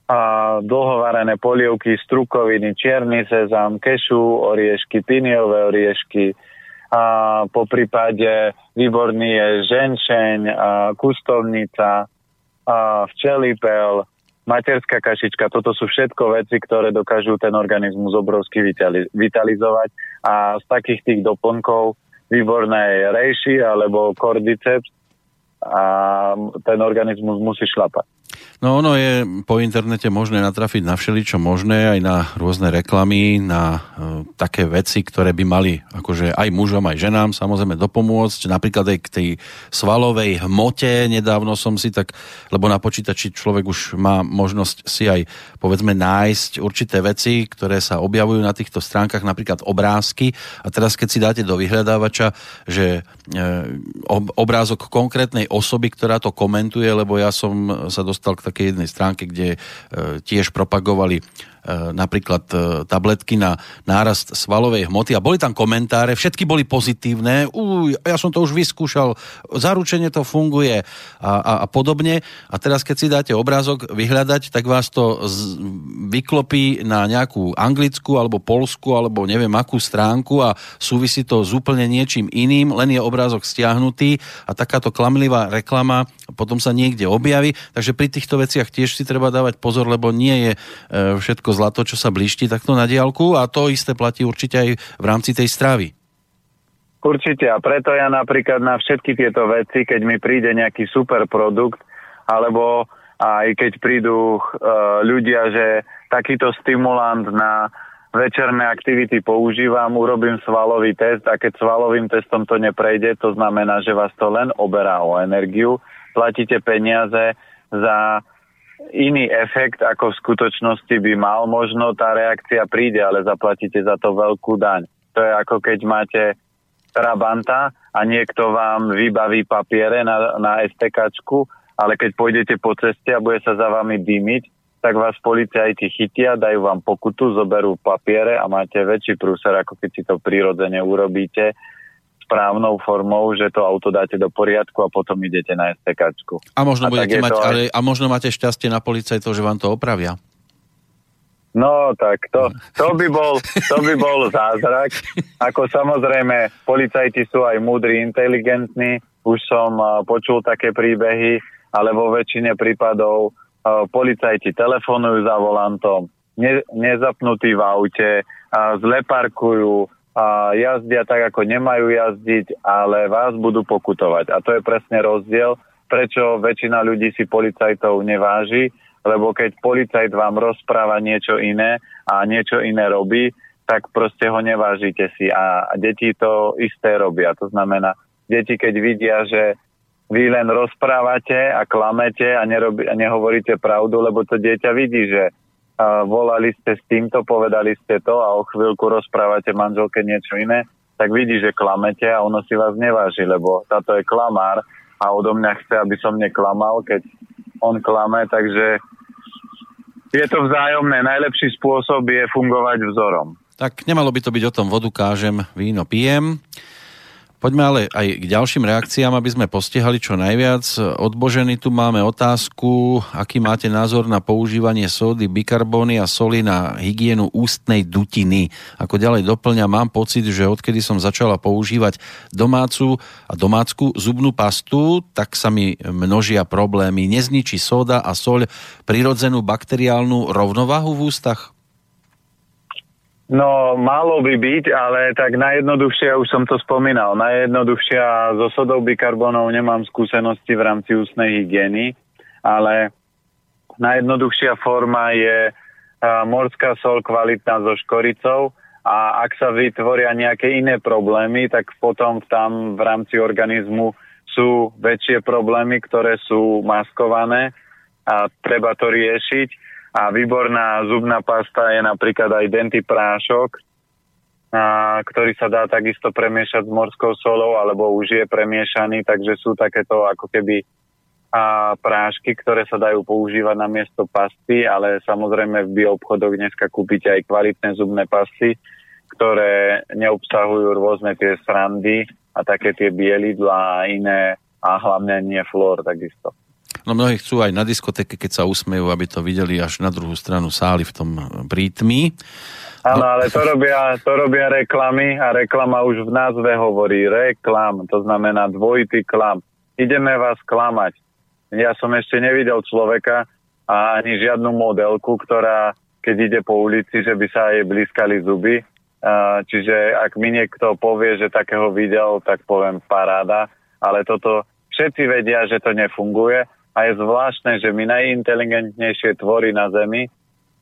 a dlhovarené polievky, strukoviny, čierny sezam, kešu, oriešky, piniové oriešky, a po prípade výborný je ženšeň, a kustovnica, a včelipel, materská kašička, toto sú všetko veci, ktoré dokážu ten organizmus obrovsky vitalizovať. A z takých tých doplnkov výborné rejši alebo kordyceps a ten organizmus musí šlapať. No ono je po internete možné natrafiť na všeličo možné, aj na rôzne reklamy, na e, také veci, ktoré by mali akože aj mužom, aj ženám samozrejme dopomôcť. Napríklad aj k tej svalovej hmote nedávno som si tak, lebo na počítači človek už má možnosť si aj povedzme nájsť určité veci, ktoré sa objavujú na týchto stránkach, napríklad obrázky. A teraz keď si dáte do vyhľadávača, že obrázok konkrétnej osoby, ktorá to komentuje, lebo ja som sa dostal k takej jednej stránke, kde e, tiež propagovali E, napríklad e, tabletky na nárast svalovej hmoty. A boli tam komentáre, všetky boli pozitívne, uj, ja som to už vyskúšal, zaručenie to funguje a, a, a podobne. A teraz, keď si dáte obrázok vyhľadať, tak vás to z, vyklopí na nejakú anglickú alebo polskú alebo neviem akú stránku a súvisí to s úplne niečím iným, len je obrázok stiahnutý a takáto klamlivá reklama potom sa niekde objaví. Takže pri týchto veciach tiež si treba dávať pozor, lebo nie je e, všetko zlato, čo sa blíšti takto na diálku a to isté platí určite aj v rámci tej stravy. Určite a preto ja napríklad na všetky tieto veci, keď mi príde nejaký super produkt, alebo aj keď prídu uh, ľudia, že takýto stimulant na večerné aktivity používam, urobím svalový test a keď svalovým testom to neprejde, to znamená, že vás to len oberá o energiu, platíte peniaze za iný efekt, ako v skutočnosti by mal. Možno tá reakcia príde, ale zaplatíte za to veľkú daň. To je ako keď máte Trabanta a niekto vám vybaví papiere na, na STKčku, ale keď pôjdete po ceste a bude sa za vami dymiť, tak vás policajti chytia, dajú vám pokutu, zoberú papiere a máte väčší prúser, ako keď si to prirodzene urobíte správnou formou, že to auto dáte do poriadku a potom idete na STKčku. A možno, a budete mať, aj... ale, a možno máte šťastie na policajtov, že vám to opravia. No, tak to, to, by bol, to by bol zázrak. Ako samozrejme, policajti sú aj múdri, inteligentní. Už som uh, počul také príbehy, ale vo väčšine prípadov uh, policajti telefonujú za volantom, ne, nezapnutí v aute, uh, zle parkujú, a jazdia tak, ako nemajú jazdiť, ale vás budú pokutovať. A to je presne rozdiel, prečo väčšina ľudí si policajtov neváži, lebo keď policajt vám rozpráva niečo iné a niečo iné robí, tak proste ho nevážite si. A, deti to isté robia. To znamená, deti keď vidia, že vy len rozprávate a klamete a, nerobi, a nehovoríte pravdu, lebo to dieťa vidí, že a volali ste s týmto, povedali ste to a o chvíľku rozprávate manželke niečo iné, tak vidí, že klamete a ono si vás neváži, lebo táto je klamár a odo mňa chce, aby som neklamal, keď on klame, takže je to vzájomné. Najlepší spôsob je fungovať vzorom. Tak nemalo by to byť o tom vodu kážem, víno pijem. Poďme ale aj k ďalším reakciám, aby sme postihali čo najviac. Od Boženy tu máme otázku, aký máte názor na používanie sódy, bikarbóny a soli na hygienu ústnej dutiny. Ako ďalej doplňa, mám pocit, že odkedy som začala používať domácu a domácku zubnú pastu, tak sa mi množia problémy. Nezničí sóda a soľ prirodzenú bakteriálnu rovnováhu v ústach? No, malo by byť, ale tak najjednoduchšie, už som to spomínal, najjednoduchšia so sodou bikarbonov nemám skúsenosti v rámci ústnej hygieny, ale najjednoduchšia forma je morská sol kvalitná so škoricou a ak sa vytvoria nejaké iné problémy, tak potom tam v rámci organizmu sú väčšie problémy, ktoré sú maskované a treba to riešiť a výborná zubná pasta je napríklad aj dentiprášok, a, ktorý sa dá takisto premiešať s morskou solou, alebo už je premiešaný, takže sú takéto ako keby a prášky, ktoré sa dajú používať na miesto pasty, ale samozrejme v bioobchodoch dneska kúpite aj kvalitné zubné pasty, ktoré neobsahujú rôzne tie srandy a také tie bielidla a iné a hlavne nie flór takisto. No mnohí chcú aj na diskotéke, keď sa usmejú, aby to videli až na druhú stranu sály v tom prítmi. Áno, no. ale to robia, to robia reklamy a reklama už v názve hovorí reklam, to znamená dvojitý klam. Ideme vás klamať. Ja som ešte nevidel človeka a ani žiadnu modelku, ktorá keď ide po ulici, že by sa jej blízkali zuby. Čiže ak mi niekto povie, že takého videl, tak poviem paráda, ale toto všetci vedia, že to nefunguje a je zvláštne, že my najinteligentnejšie tvory na Zemi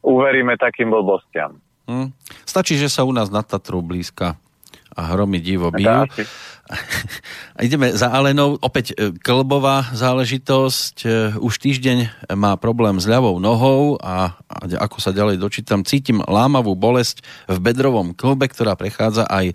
uveríme takým blbostiam. Hmm. Stačí, že sa u nás nad Tatrou blízka a hromy divo bijú. Ideme za Alenou. Opäť e, klbová záležitosť. E, už týždeň má problém s ľavou nohou a, ako sa ďalej dočítam, cítim lámavú bolesť v bedrovom klbe, ktorá prechádza aj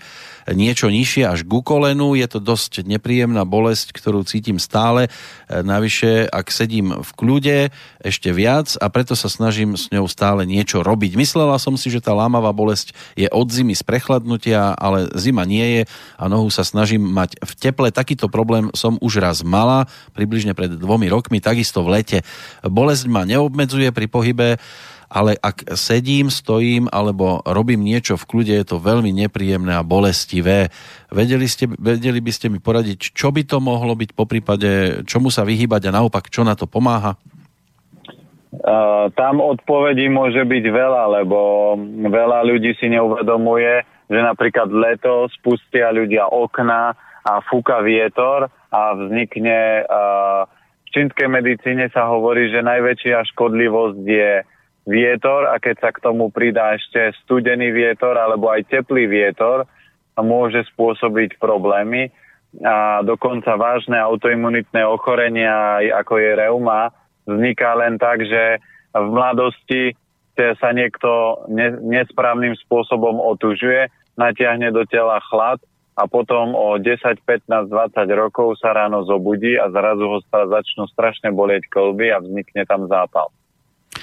niečo nižšie až ku kolenu. Je to dosť nepríjemná bolesť, ktorú cítim stále. E, navyše, ak sedím v kľude, ešte viac a preto sa snažím s ňou stále niečo robiť. Myslela som si, že tá lámavá bolesť je od zimy z prechladnutia, ale zima nie je a nohu sa snažím mať v teple. Takýto problém som už raz mala, približne pred dvomi rokmi, takisto v lete. Bolesť ma neobmedzuje pri pohybe, ale ak sedím, stojím alebo robím niečo v kľude, je to veľmi nepríjemné a bolestivé. Vedeli, ste, vedeli by ste mi poradiť, čo by to mohlo byť po prípade, čomu sa vyhýbať a naopak, čo na to pomáha? Uh, tam odpovedí môže byť veľa, lebo veľa ľudí si neuvedomuje, že napríklad leto spustia ľudia okna a fúka vietor a vznikne uh, v čínskej medicíne sa hovorí, že najväčšia škodlivosť je vietor a keď sa k tomu pridá ešte studený vietor alebo aj teplý vietor, môže spôsobiť problémy. A dokonca vážne autoimunitné ochorenia, ako je reuma, vzniká len tak, že v mladosti sa niekto nesprávnym spôsobom otužuje, natiahne do tela chlad a potom o 10, 15, 20 rokov sa ráno zobudí a zrazu ho začnú strašne bolieť kolby a vznikne tam zápal.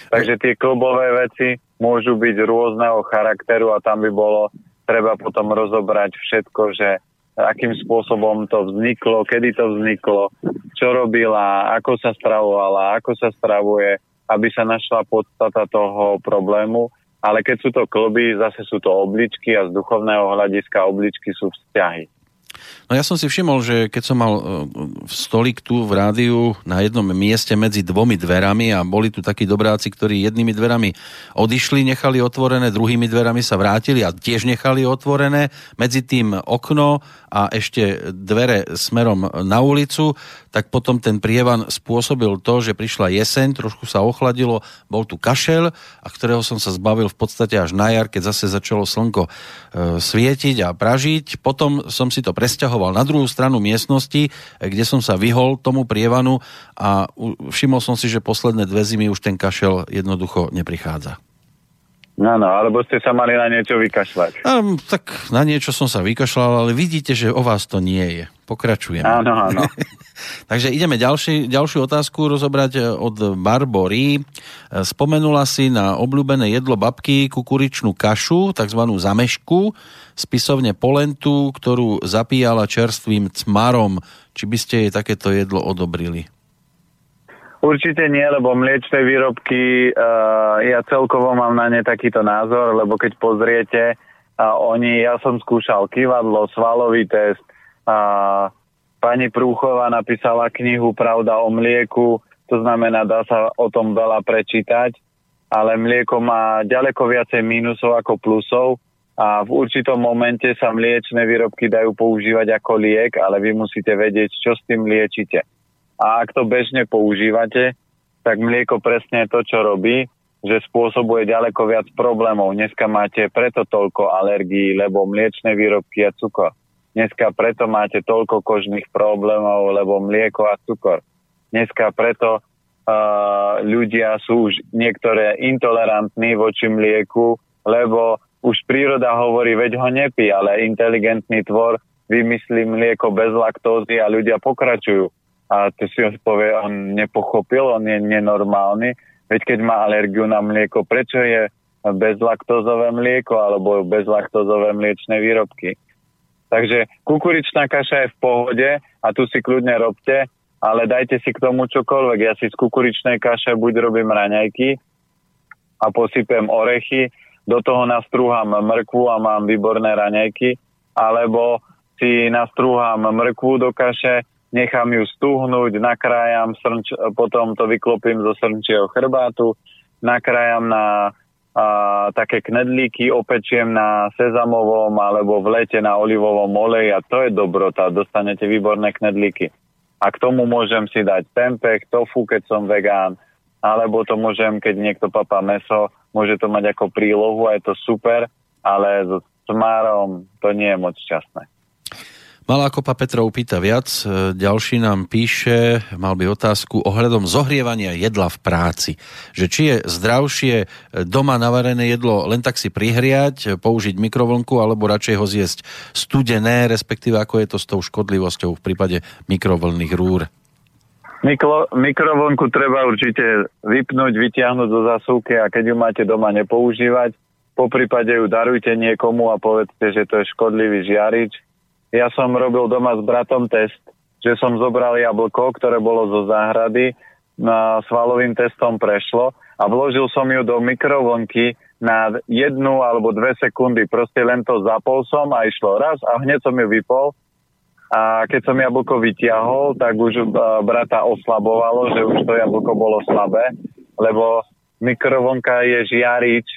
Takže tie klubové veci môžu byť rôzneho charakteru a tam by bolo treba potom rozobrať všetko, že akým spôsobom to vzniklo, kedy to vzniklo, čo robila, ako sa stravovala, ako sa stravuje, aby sa našla podstata toho problému. Ale keď sú to kloby, zase sú to obličky a z duchovného hľadiska obličky sú vzťahy. No ja som si všimol, že keď som mal e, stolik tu v rádiu na jednom mieste medzi dvomi dverami a boli tu takí dobráci, ktorí jednými dverami odišli, nechali otvorené, druhými dverami sa vrátili a tiež nechali otvorené, medzi tým okno a ešte dvere smerom na ulicu, tak potom ten prievan spôsobil to, že prišla jeseň, trošku sa ochladilo, bol tu kašel, a ktorého som sa zbavil v podstate až na jar, keď zase začalo slnko e, svietiť a pražiť. Potom som si to presťahoval na druhú stranu miestnosti, kde som sa vyhol tomu prievanu a všimol som si, že posledné dve zimy už ten kašel jednoducho neprichádza. Áno, alebo ste sa mali na niečo vykašľať. Um, tak na niečo som sa vykašľal, ale vidíte, že o vás to nie je. Pokračujem. Áno, áno. Takže ideme ďalší, ďalšiu otázku rozobrať e, od Barbory. E, spomenula si na obľúbené jedlo babky kukuričnú kašu, tzv. zamešku, spisovne polentu, ktorú zapíjala čerstvým cmarom. Či by ste jej takéto jedlo odobrili? Určite nie, lebo mliečné výrobky, uh, ja celkovo mám na ne takýto názor, lebo keď pozriete, uh, oni, ja som skúšal kývadlo, svalový test, uh, pani Prúchová napísala knihu Pravda o mlieku, to znamená, dá sa o tom veľa prečítať, ale mlieko má ďaleko viacej mínusov ako plusov a v určitom momente sa mliečne výrobky dajú používať ako liek, ale vy musíte vedieť, čo s tým liečite. A ak to bežne používate, tak mlieko presne to, čo robí, že spôsobuje ďaleko viac problémov. Dneska máte preto toľko alergií, lebo mliečne výrobky a cukor. Dneska preto máte toľko kožných problémov, lebo mlieko a cukor. Dneska preto uh, ľudia sú už niektoré intolerantní voči mlieku, lebo už príroda hovorí, veď ho nepí, ale inteligentný tvor vymyslí mlieko bez laktózy a ľudia pokračujú a to si on povie, on nepochopil, on je nenormálny, veď keď má alergiu na mlieko, prečo je bezlaktózové mlieko alebo bezlaktózové mliečne výrobky. Takže kukuričná kaša je v pohode a tu si kľudne robte, ale dajte si k tomu čokoľvek. Ja si z kukuričnej kaše buď robím raňajky a posypem orechy, do toho nastrúham mrkvu a mám výborné raňajky, alebo si nastrúham mrkvu do kaše, nechám ju stuhnúť, nakrájam, srnč, potom to vyklopím zo srnčieho chrbátu, nakrájam na a, také knedlíky, opečiem na sezamovom alebo v lete na olivovom oleji a to je dobrota, dostanete výborné knedlíky. A k tomu môžem si dať tempeh, tofu, keď som vegán, alebo to môžem, keď niekto papá meso, môže to mať ako prílohu a je to super, ale s tmárom to nie je moc šťastné. Malá kopa Petrov pýta viac, e, ďalší nám píše, mal by otázku ohľadom zohrievania jedla v práci. Že či je zdravšie e, doma navarené jedlo len tak si prihriať, e, použiť mikrovlnku, alebo radšej ho zjesť studené, respektíve ako je to s tou škodlivosťou v prípade mikrovlnných rúr. Mikro, mikrovlnku treba určite vypnúť, vytiahnuť zo zasúky a keď ju máte doma nepoužívať, po prípade ju darujte niekomu a povedzte, že to je škodlivý žiarič, ja som robil doma s bratom test, že som zobral jablko, ktoré bolo zo záhrady, na svalovým testom prešlo a vložil som ju do mikrovlnky na jednu alebo dve sekundy. Proste len to zapol som a išlo raz a hneď som ju vypol. A keď som jablko vytiahol, tak už e, brata oslabovalo, že už to jablko bolo slabé, lebo mikrovlnka je žiarič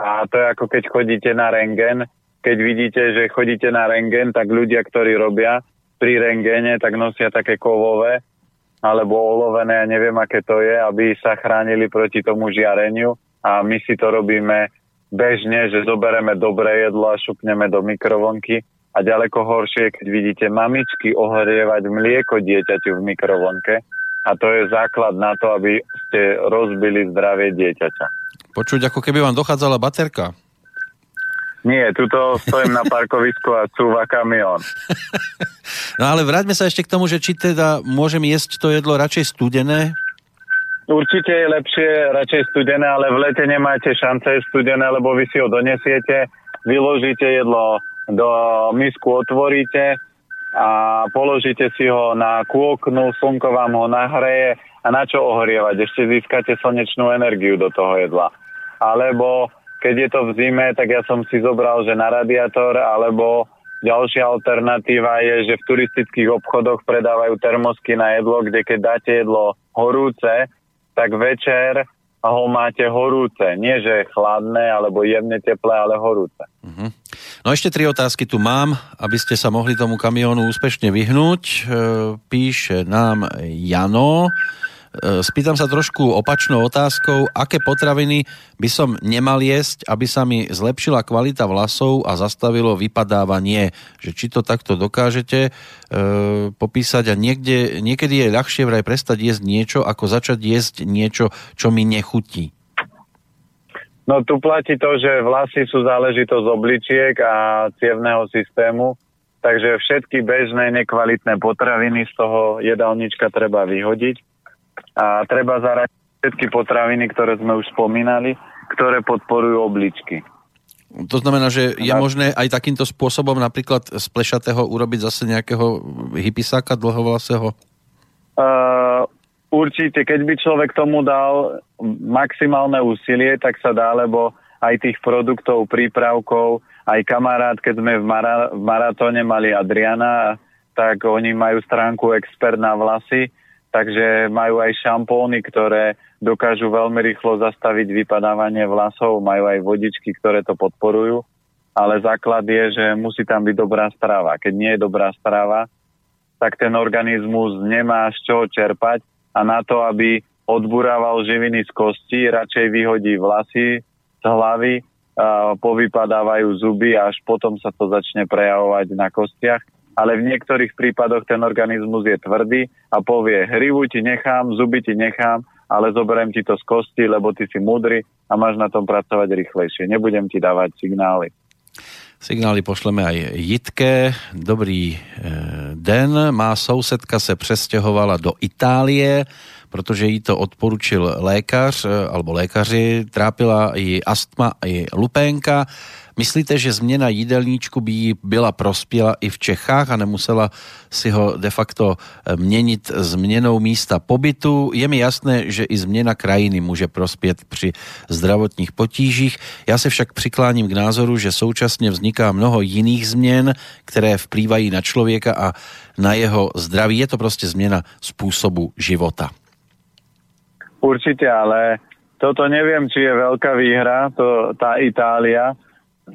a to je ako keď chodíte na rengen keď vidíte, že chodíte na rengen, tak ľudia, ktorí robia pri rengene, tak nosia také kovové alebo olovené, ja neviem, aké to je, aby sa chránili proti tomu žiareniu a my si to robíme bežne, že zobereme dobré jedlo a šupneme do mikrovlnky a ďaleko horšie, keď vidíte mamičky ohrievať mlieko dieťaťu v mikrovlnke a to je základ na to, aby ste rozbili zdravie dieťaťa. Počuť, ako keby vám dochádzala baterka. Nie, tuto stojím na parkovisku a cúva kamión. no ale vráťme sa ešte k tomu, že či teda môžem jesť to jedlo radšej studené? Určite je lepšie radšej studené, ale v lete nemáte šance studené, lebo vy si ho donesiete, vyložíte jedlo do misku, otvoríte a položíte si ho na kôknu, slnko vám ho nahreje a na čo ohrievať? Ešte získate slnečnú energiu do toho jedla. Alebo keď je to v zime, tak ja som si zobral, že na radiátor alebo Ďalšia alternatíva je, že v turistických obchodoch predávajú termosky na jedlo, kde keď dáte jedlo horúce, tak večer ho máte horúce. Nie, že chladné alebo jemne teplé, ale horúce. Uh-huh. No ešte tri otázky tu mám, aby ste sa mohli tomu kamionu úspešne vyhnúť. E, píše nám Jano. E, spýtam sa trošku opačnou otázkou, aké potraviny by som nemal jesť, aby sa mi zlepšila kvalita vlasov a zastavilo vypadávanie. Že či to takto dokážete e, popísať a niekde, niekedy je ľahšie vraj prestať jesť niečo, ako začať jesť niečo, čo mi nechutí. No tu platí to, že vlasy sú záležitosť obličiek a cievného systému, takže všetky bežné nekvalitné potraviny z toho jedálnička treba vyhodiť a treba zaradiť všetky potraviny, ktoré sme už spomínali, ktoré podporujú obličky. To znamená, že je možné aj takýmto spôsobom napríklad z plešatého urobiť zase nejakého hypisáka dlhovlasého? Uh, určite, keď by človek tomu dal maximálne úsilie, tak sa dá, lebo aj tých produktov, prípravkov, aj kamarát, keď sme v, mara- v maratóne mali Adriana, tak oni majú stránku expert na vlasy, takže majú aj šampóny, ktoré dokážu veľmi rýchlo zastaviť vypadávanie vlasov, majú aj vodičky, ktoré to podporujú, ale základ je, že musí tam byť dobrá strava. Keď nie je dobrá strava, tak ten organizmus nemá z čoho čerpať a na to, aby odburával živiny z kosti, radšej vyhodí vlasy z hlavy, povypadávajú zuby a až potom sa to začne prejavovať na kostiach ale v niektorých prípadoch ten organizmus je tvrdý a povie, hrivu ti nechám, zuby ti nechám, ale zoberiem ti to z kosti, lebo ty si múdry a máš na tom pracovať rýchlejšie. Nebudem ti dávať signály. Signály pošleme aj Jitke. Dobrý e, den. Má sousedka se přestěhovala do Itálie, protože jí to odporučil lékař e, alebo lékaři. Trápila i astma, i lupénka. Myslíte, že změna jídelníčku by byla prospěla i v Čechách a nemusela si ho de facto eh, měnit změnou místa pobytu? Je mi jasné, že i změna krajiny může prospět při zdravotních potížích. Já se však přikláním k názoru, že současně vzniká mnoho jiných změn, které vplývají na člověka a na jeho zdraví. Je to prostě změna způsobu života. Určite, ale toto neviem, či je veľká výhra, to, tá Itália,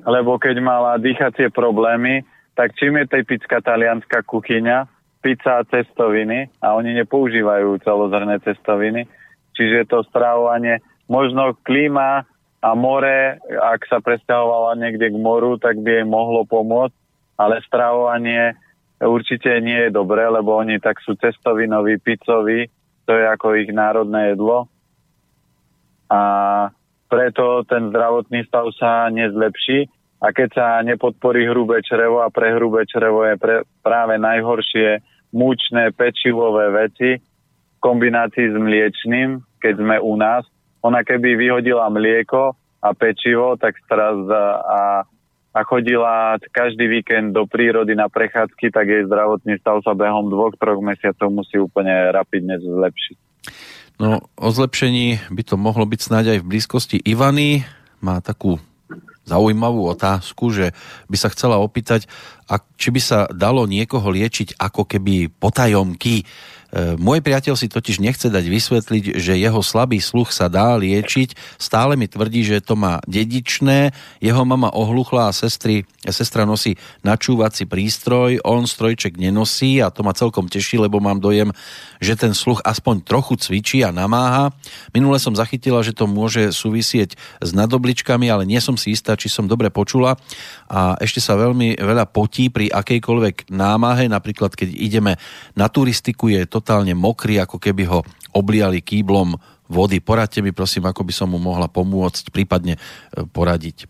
lebo keď mala dýchacie problémy, tak čím je typická talianská kuchyňa, pizza a cestoviny. A oni nepoužívajú celozrné cestoviny, čiže to stravovanie, možno klíma a more, ak sa presťahovala niekde k moru, tak by jej mohlo pomôcť, ale stravovanie určite nie je dobré, lebo oni tak sú cestovinoví, pizzoví, to je ako ich národné jedlo. A preto ten zdravotný stav sa nezlepší a keď sa nepodporí hrubé črevo a pre hrubé črevo je pre, práve najhoršie múčne pečivové veci v kombinácii s mliečným, keď sme u nás. Ona keby vyhodila mlieko a pečivo, tak teraz a, a chodila každý víkend do prírody na prechádzky, tak jej zdravotný stav sa behom dvoch, troch mesiacov musí úplne rapidne zlepšiť. No, o zlepšení by to mohlo byť snáď aj v blízkosti Ivany. Má takú zaujímavú otázku, že by sa chcela opýtať, či by sa dalo niekoho liečiť ako keby potajomky E, môj priateľ si totiž nechce dať vysvetliť, že jeho slabý sluch sa dá liečiť. Stále mi tvrdí, že to má dedičné. Jeho mama ohluchla a sestry, sestra nosí načúvací prístroj. On strojček nenosí a to ma celkom teší, lebo mám dojem, že ten sluch aspoň trochu cvičí a namáha. Minule som zachytila, že to môže súvisieť s nadobličkami, ale nie som si istá, či som dobre počula. A ešte sa veľmi veľa potí pri akejkoľvek námahe, napríklad keď ideme na turistiku, je to totálne mokrý, ako keby ho obliali kýblom vody. Poradte mi prosím, ako by som mu mohla pomôcť, prípadne e, poradiť.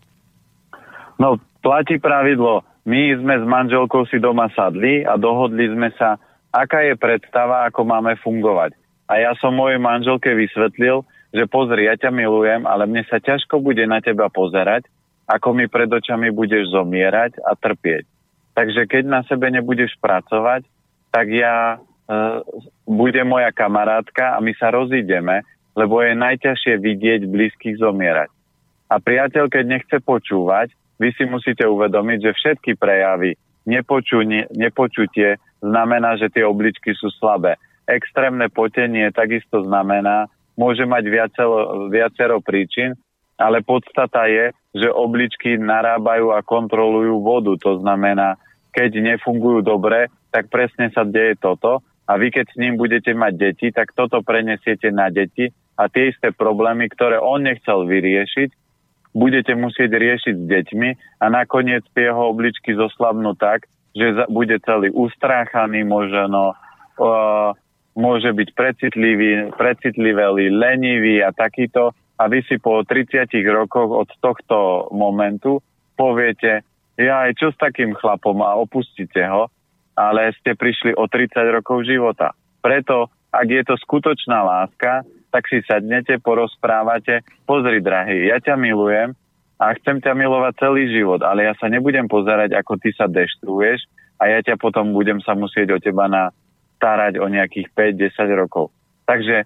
No, platí pravidlo. My sme s manželkou si doma sadli a dohodli sme sa, aká je predstava, ako máme fungovať. A ja som mojej manželke vysvetlil, že pozri, ja ťa milujem, ale mne sa ťažko bude na teba pozerať, ako mi pred očami budeš zomierať a trpieť. Takže keď na sebe nebudeš pracovať, tak ja uh, bude moja kamarátka a my sa rozídeme, lebo je najťažšie vidieť blízkych zomierať. A priateľ, keď nechce počúvať, vy si musíte uvedomiť, že všetky prejavy nepočutie, nepočutie znamená, že tie obličky sú slabé. Extrémne potenie takisto znamená, môže mať viacero, viacero príčin, ale podstata je, že obličky narábajú a kontrolujú vodu. To znamená, keď nefungujú dobre, tak presne sa deje toto. A vy keď s ním budete mať deti, tak toto prenesiete na deti a tie isté problémy, ktoré on nechcel vyriešiť, budete musieť riešiť s deťmi a nakoniec jeho obličky zoslabnú tak, že bude celý ustráchaný, možno uh, môže byť precitlivý, precitlivý, lenivý a takýto. A vy si po 30 rokoch od tohto momentu poviete, ja aj čo s takým chlapom a opustíte ho, ale ste prišli o 30 rokov života. Preto, ak je to skutočná láska, tak si sadnete, porozprávate, pozri drahý, ja ťa milujem a chcem ťa milovať celý život, ale ja sa nebudem pozerať, ako ty sa deštruuješ a ja ťa potom budem sa musieť o teba na starať o nejakých 5-10 rokov. Takže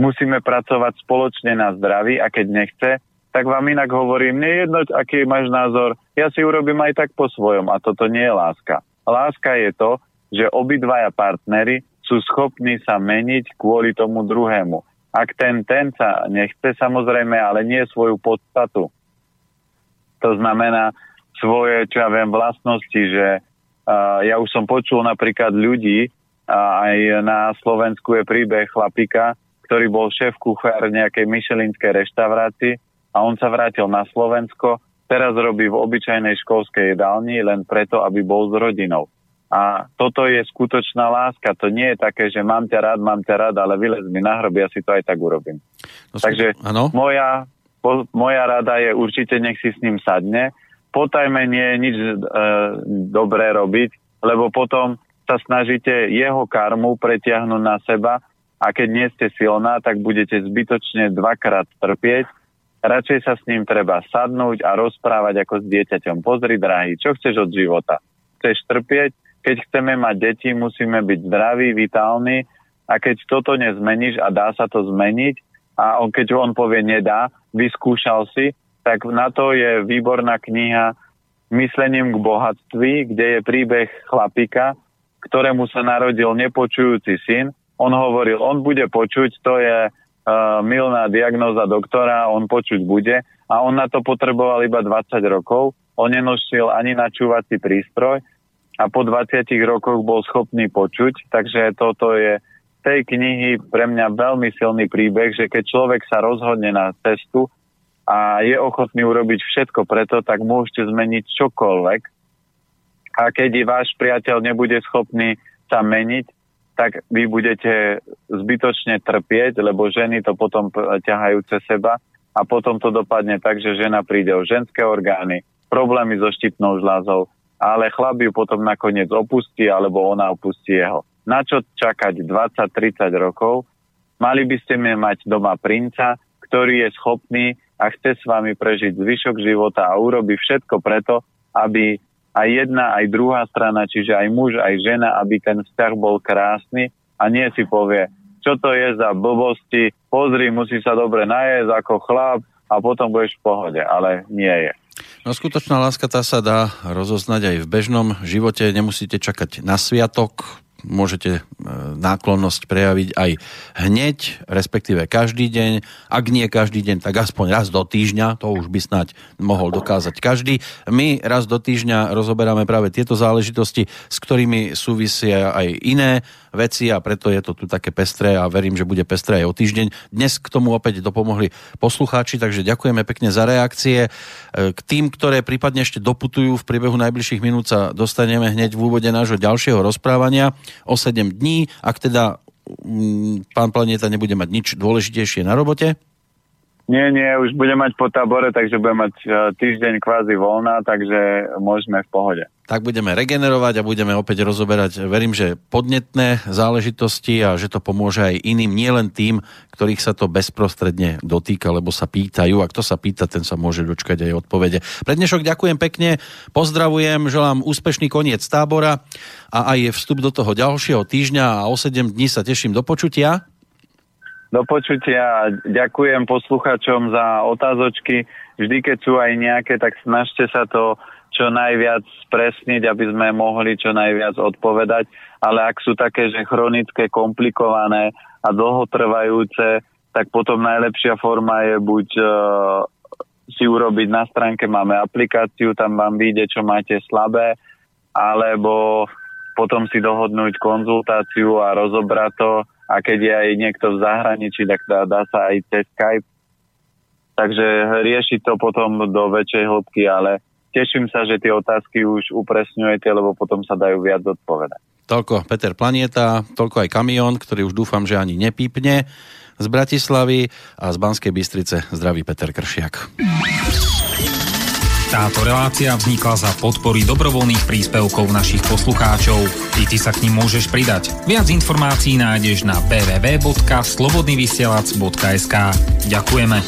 musíme pracovať spoločne na zdraví a keď nechce, tak vám inak hovorím, nie jedno, aký máš názor, ja si urobím aj tak po svojom a toto nie je láska. Láska je to, že obidvaja partnery sú schopní sa meniť kvôli tomu druhému. Ak ten, ten sa nechce samozrejme, ale nie svoju podstatu. To znamená svoje, čo ja viem, vlastnosti, že uh, ja už som počul napríklad ľudí, uh, aj na Slovensku je príbeh chlapika, ktorý bol šéf kuchár nejakej myšelinskej reštaurácii a on sa vrátil na Slovensko, teraz robí v obyčajnej školskej jedálni len preto, aby bol s rodinou. A toto je skutočná láska. To nie je také, že mám ťa rád, mám ťa rád, ale vylez mi na hrob, ja si to aj tak urobím. No, Takže ano? moja, po, moja rada je určite nech si s ním sadne. Potajme nie je nič e, dobré robiť, lebo potom sa snažíte jeho karmu pretiahnuť na seba a keď nie ste silná, tak budete zbytočne dvakrát trpieť. Radšej sa s ním treba sadnúť a rozprávať ako s dieťaťom. Pozri, drahý, čo chceš od života? Chceš trpieť? Keď chceme mať deti, musíme byť zdraví, vitálni a keď toto nezmeníš a dá sa to zmeniť a on, keď on povie nedá, vyskúšal si, tak na to je výborná kniha Myslením k bohatství, kde je príbeh chlapika, ktorému sa narodil nepočujúci syn. On hovoril, on bude počuť, to je uh, milná diagnóza doktora, on počuť bude a on na to potreboval iba 20 rokov. On nenošil ani načúvací prístroj a po 20 rokoch bol schopný počuť, takže toto je tej knihy pre mňa veľmi silný príbeh, že keď človek sa rozhodne na cestu a je ochotný urobiť všetko preto, tak môžete zmeniť čokoľvek. A keď váš priateľ nebude schopný sa meniť, tak vy budete zbytočne trpieť, lebo ženy to potom ťahajú cez seba a potom to dopadne tak, že žena príde o ženské orgány, problémy so štipnou žľazou, ale chlap ju potom nakoniec opustí alebo ona opustí jeho. Na čo čakať 20-30 rokov? Mali by ste mať doma princa, ktorý je schopný a chce s vami prežiť zvyšok života a urobi všetko preto, aby aj jedna, aj druhá strana, čiže aj muž, aj žena, aby ten vzťah bol krásny a nie si povie, čo to je za blbosti, pozri, musí sa dobre najesť ako chlap a potom budeš v pohode, ale nie je. No skutočná láska tá sa dá rozoznať aj v bežnom živote. Nemusíte čakať na sviatok, môžete e, náklonnosť prejaviť aj hneď, respektíve každý deň. Ak nie každý deň, tak aspoň raz do týždňa, to už by snať mohol dokázať každý. My raz do týždňa rozoberáme práve tieto záležitosti, s ktorými súvisia aj iné veci a preto je to tu také pestré a verím, že bude pestré aj o týždeň. Dnes k tomu opäť dopomohli poslucháči, takže ďakujeme pekne za reakcie. E, k tým, ktoré prípadne ešte doputujú v priebehu najbližších minút sa dostaneme hneď v úvode nášho ďalšieho rozprávania o 7 dní, ak teda mm, pán Planeta nebude mať nič dôležitejšie na robote. Nie, nie, už budem mať po tábore, takže budem mať e, týždeň kvázi voľná, takže môžeme v pohode. Tak budeme regenerovať a budeme opäť rozoberať, verím, že podnetné záležitosti a že to pomôže aj iným, nielen tým, ktorých sa to bezprostredne dotýka, lebo sa pýtajú. A kto sa pýta, ten sa môže dočkať aj odpovede. Pre dnešok ďakujem pekne, pozdravujem, želám úspešný koniec tábora a aj vstup do toho ďalšieho týždňa a o 7 dní sa teším do počutia. Do počutia. Ďakujem posluchačom za otázočky. Vždy, keď sú aj nejaké, tak snažte sa to čo najviac spresniť, aby sme mohli čo najviac odpovedať, ale ak sú také, že chronické, komplikované a dlhotrvajúce, tak potom najlepšia forma je buď uh, si urobiť na stránke, máme aplikáciu, tam vám vyjde, čo máte slabé, alebo potom si dohodnúť konzultáciu a rozobrať to a keď je aj niekto v zahraničí, tak dá, dá sa aj cez Skype. Takže riešiť to potom do väčšej hĺbky, ale teším sa, že tie otázky už upresňujete, lebo potom sa dajú viac odpovedať. Toľko Peter Planieta, toľko aj kamión, ktorý už dúfam, že ani nepípne z Bratislavy a z Banskej Bystrice zdraví Peter Kršiak. Táto relácia vznikla za podpory dobrovoľných príspevkov našich poslucháčov. I ty sa k ním môžeš pridať. Viac informácií nájdeš na www.slobodnyvysielac.sk Ďakujeme.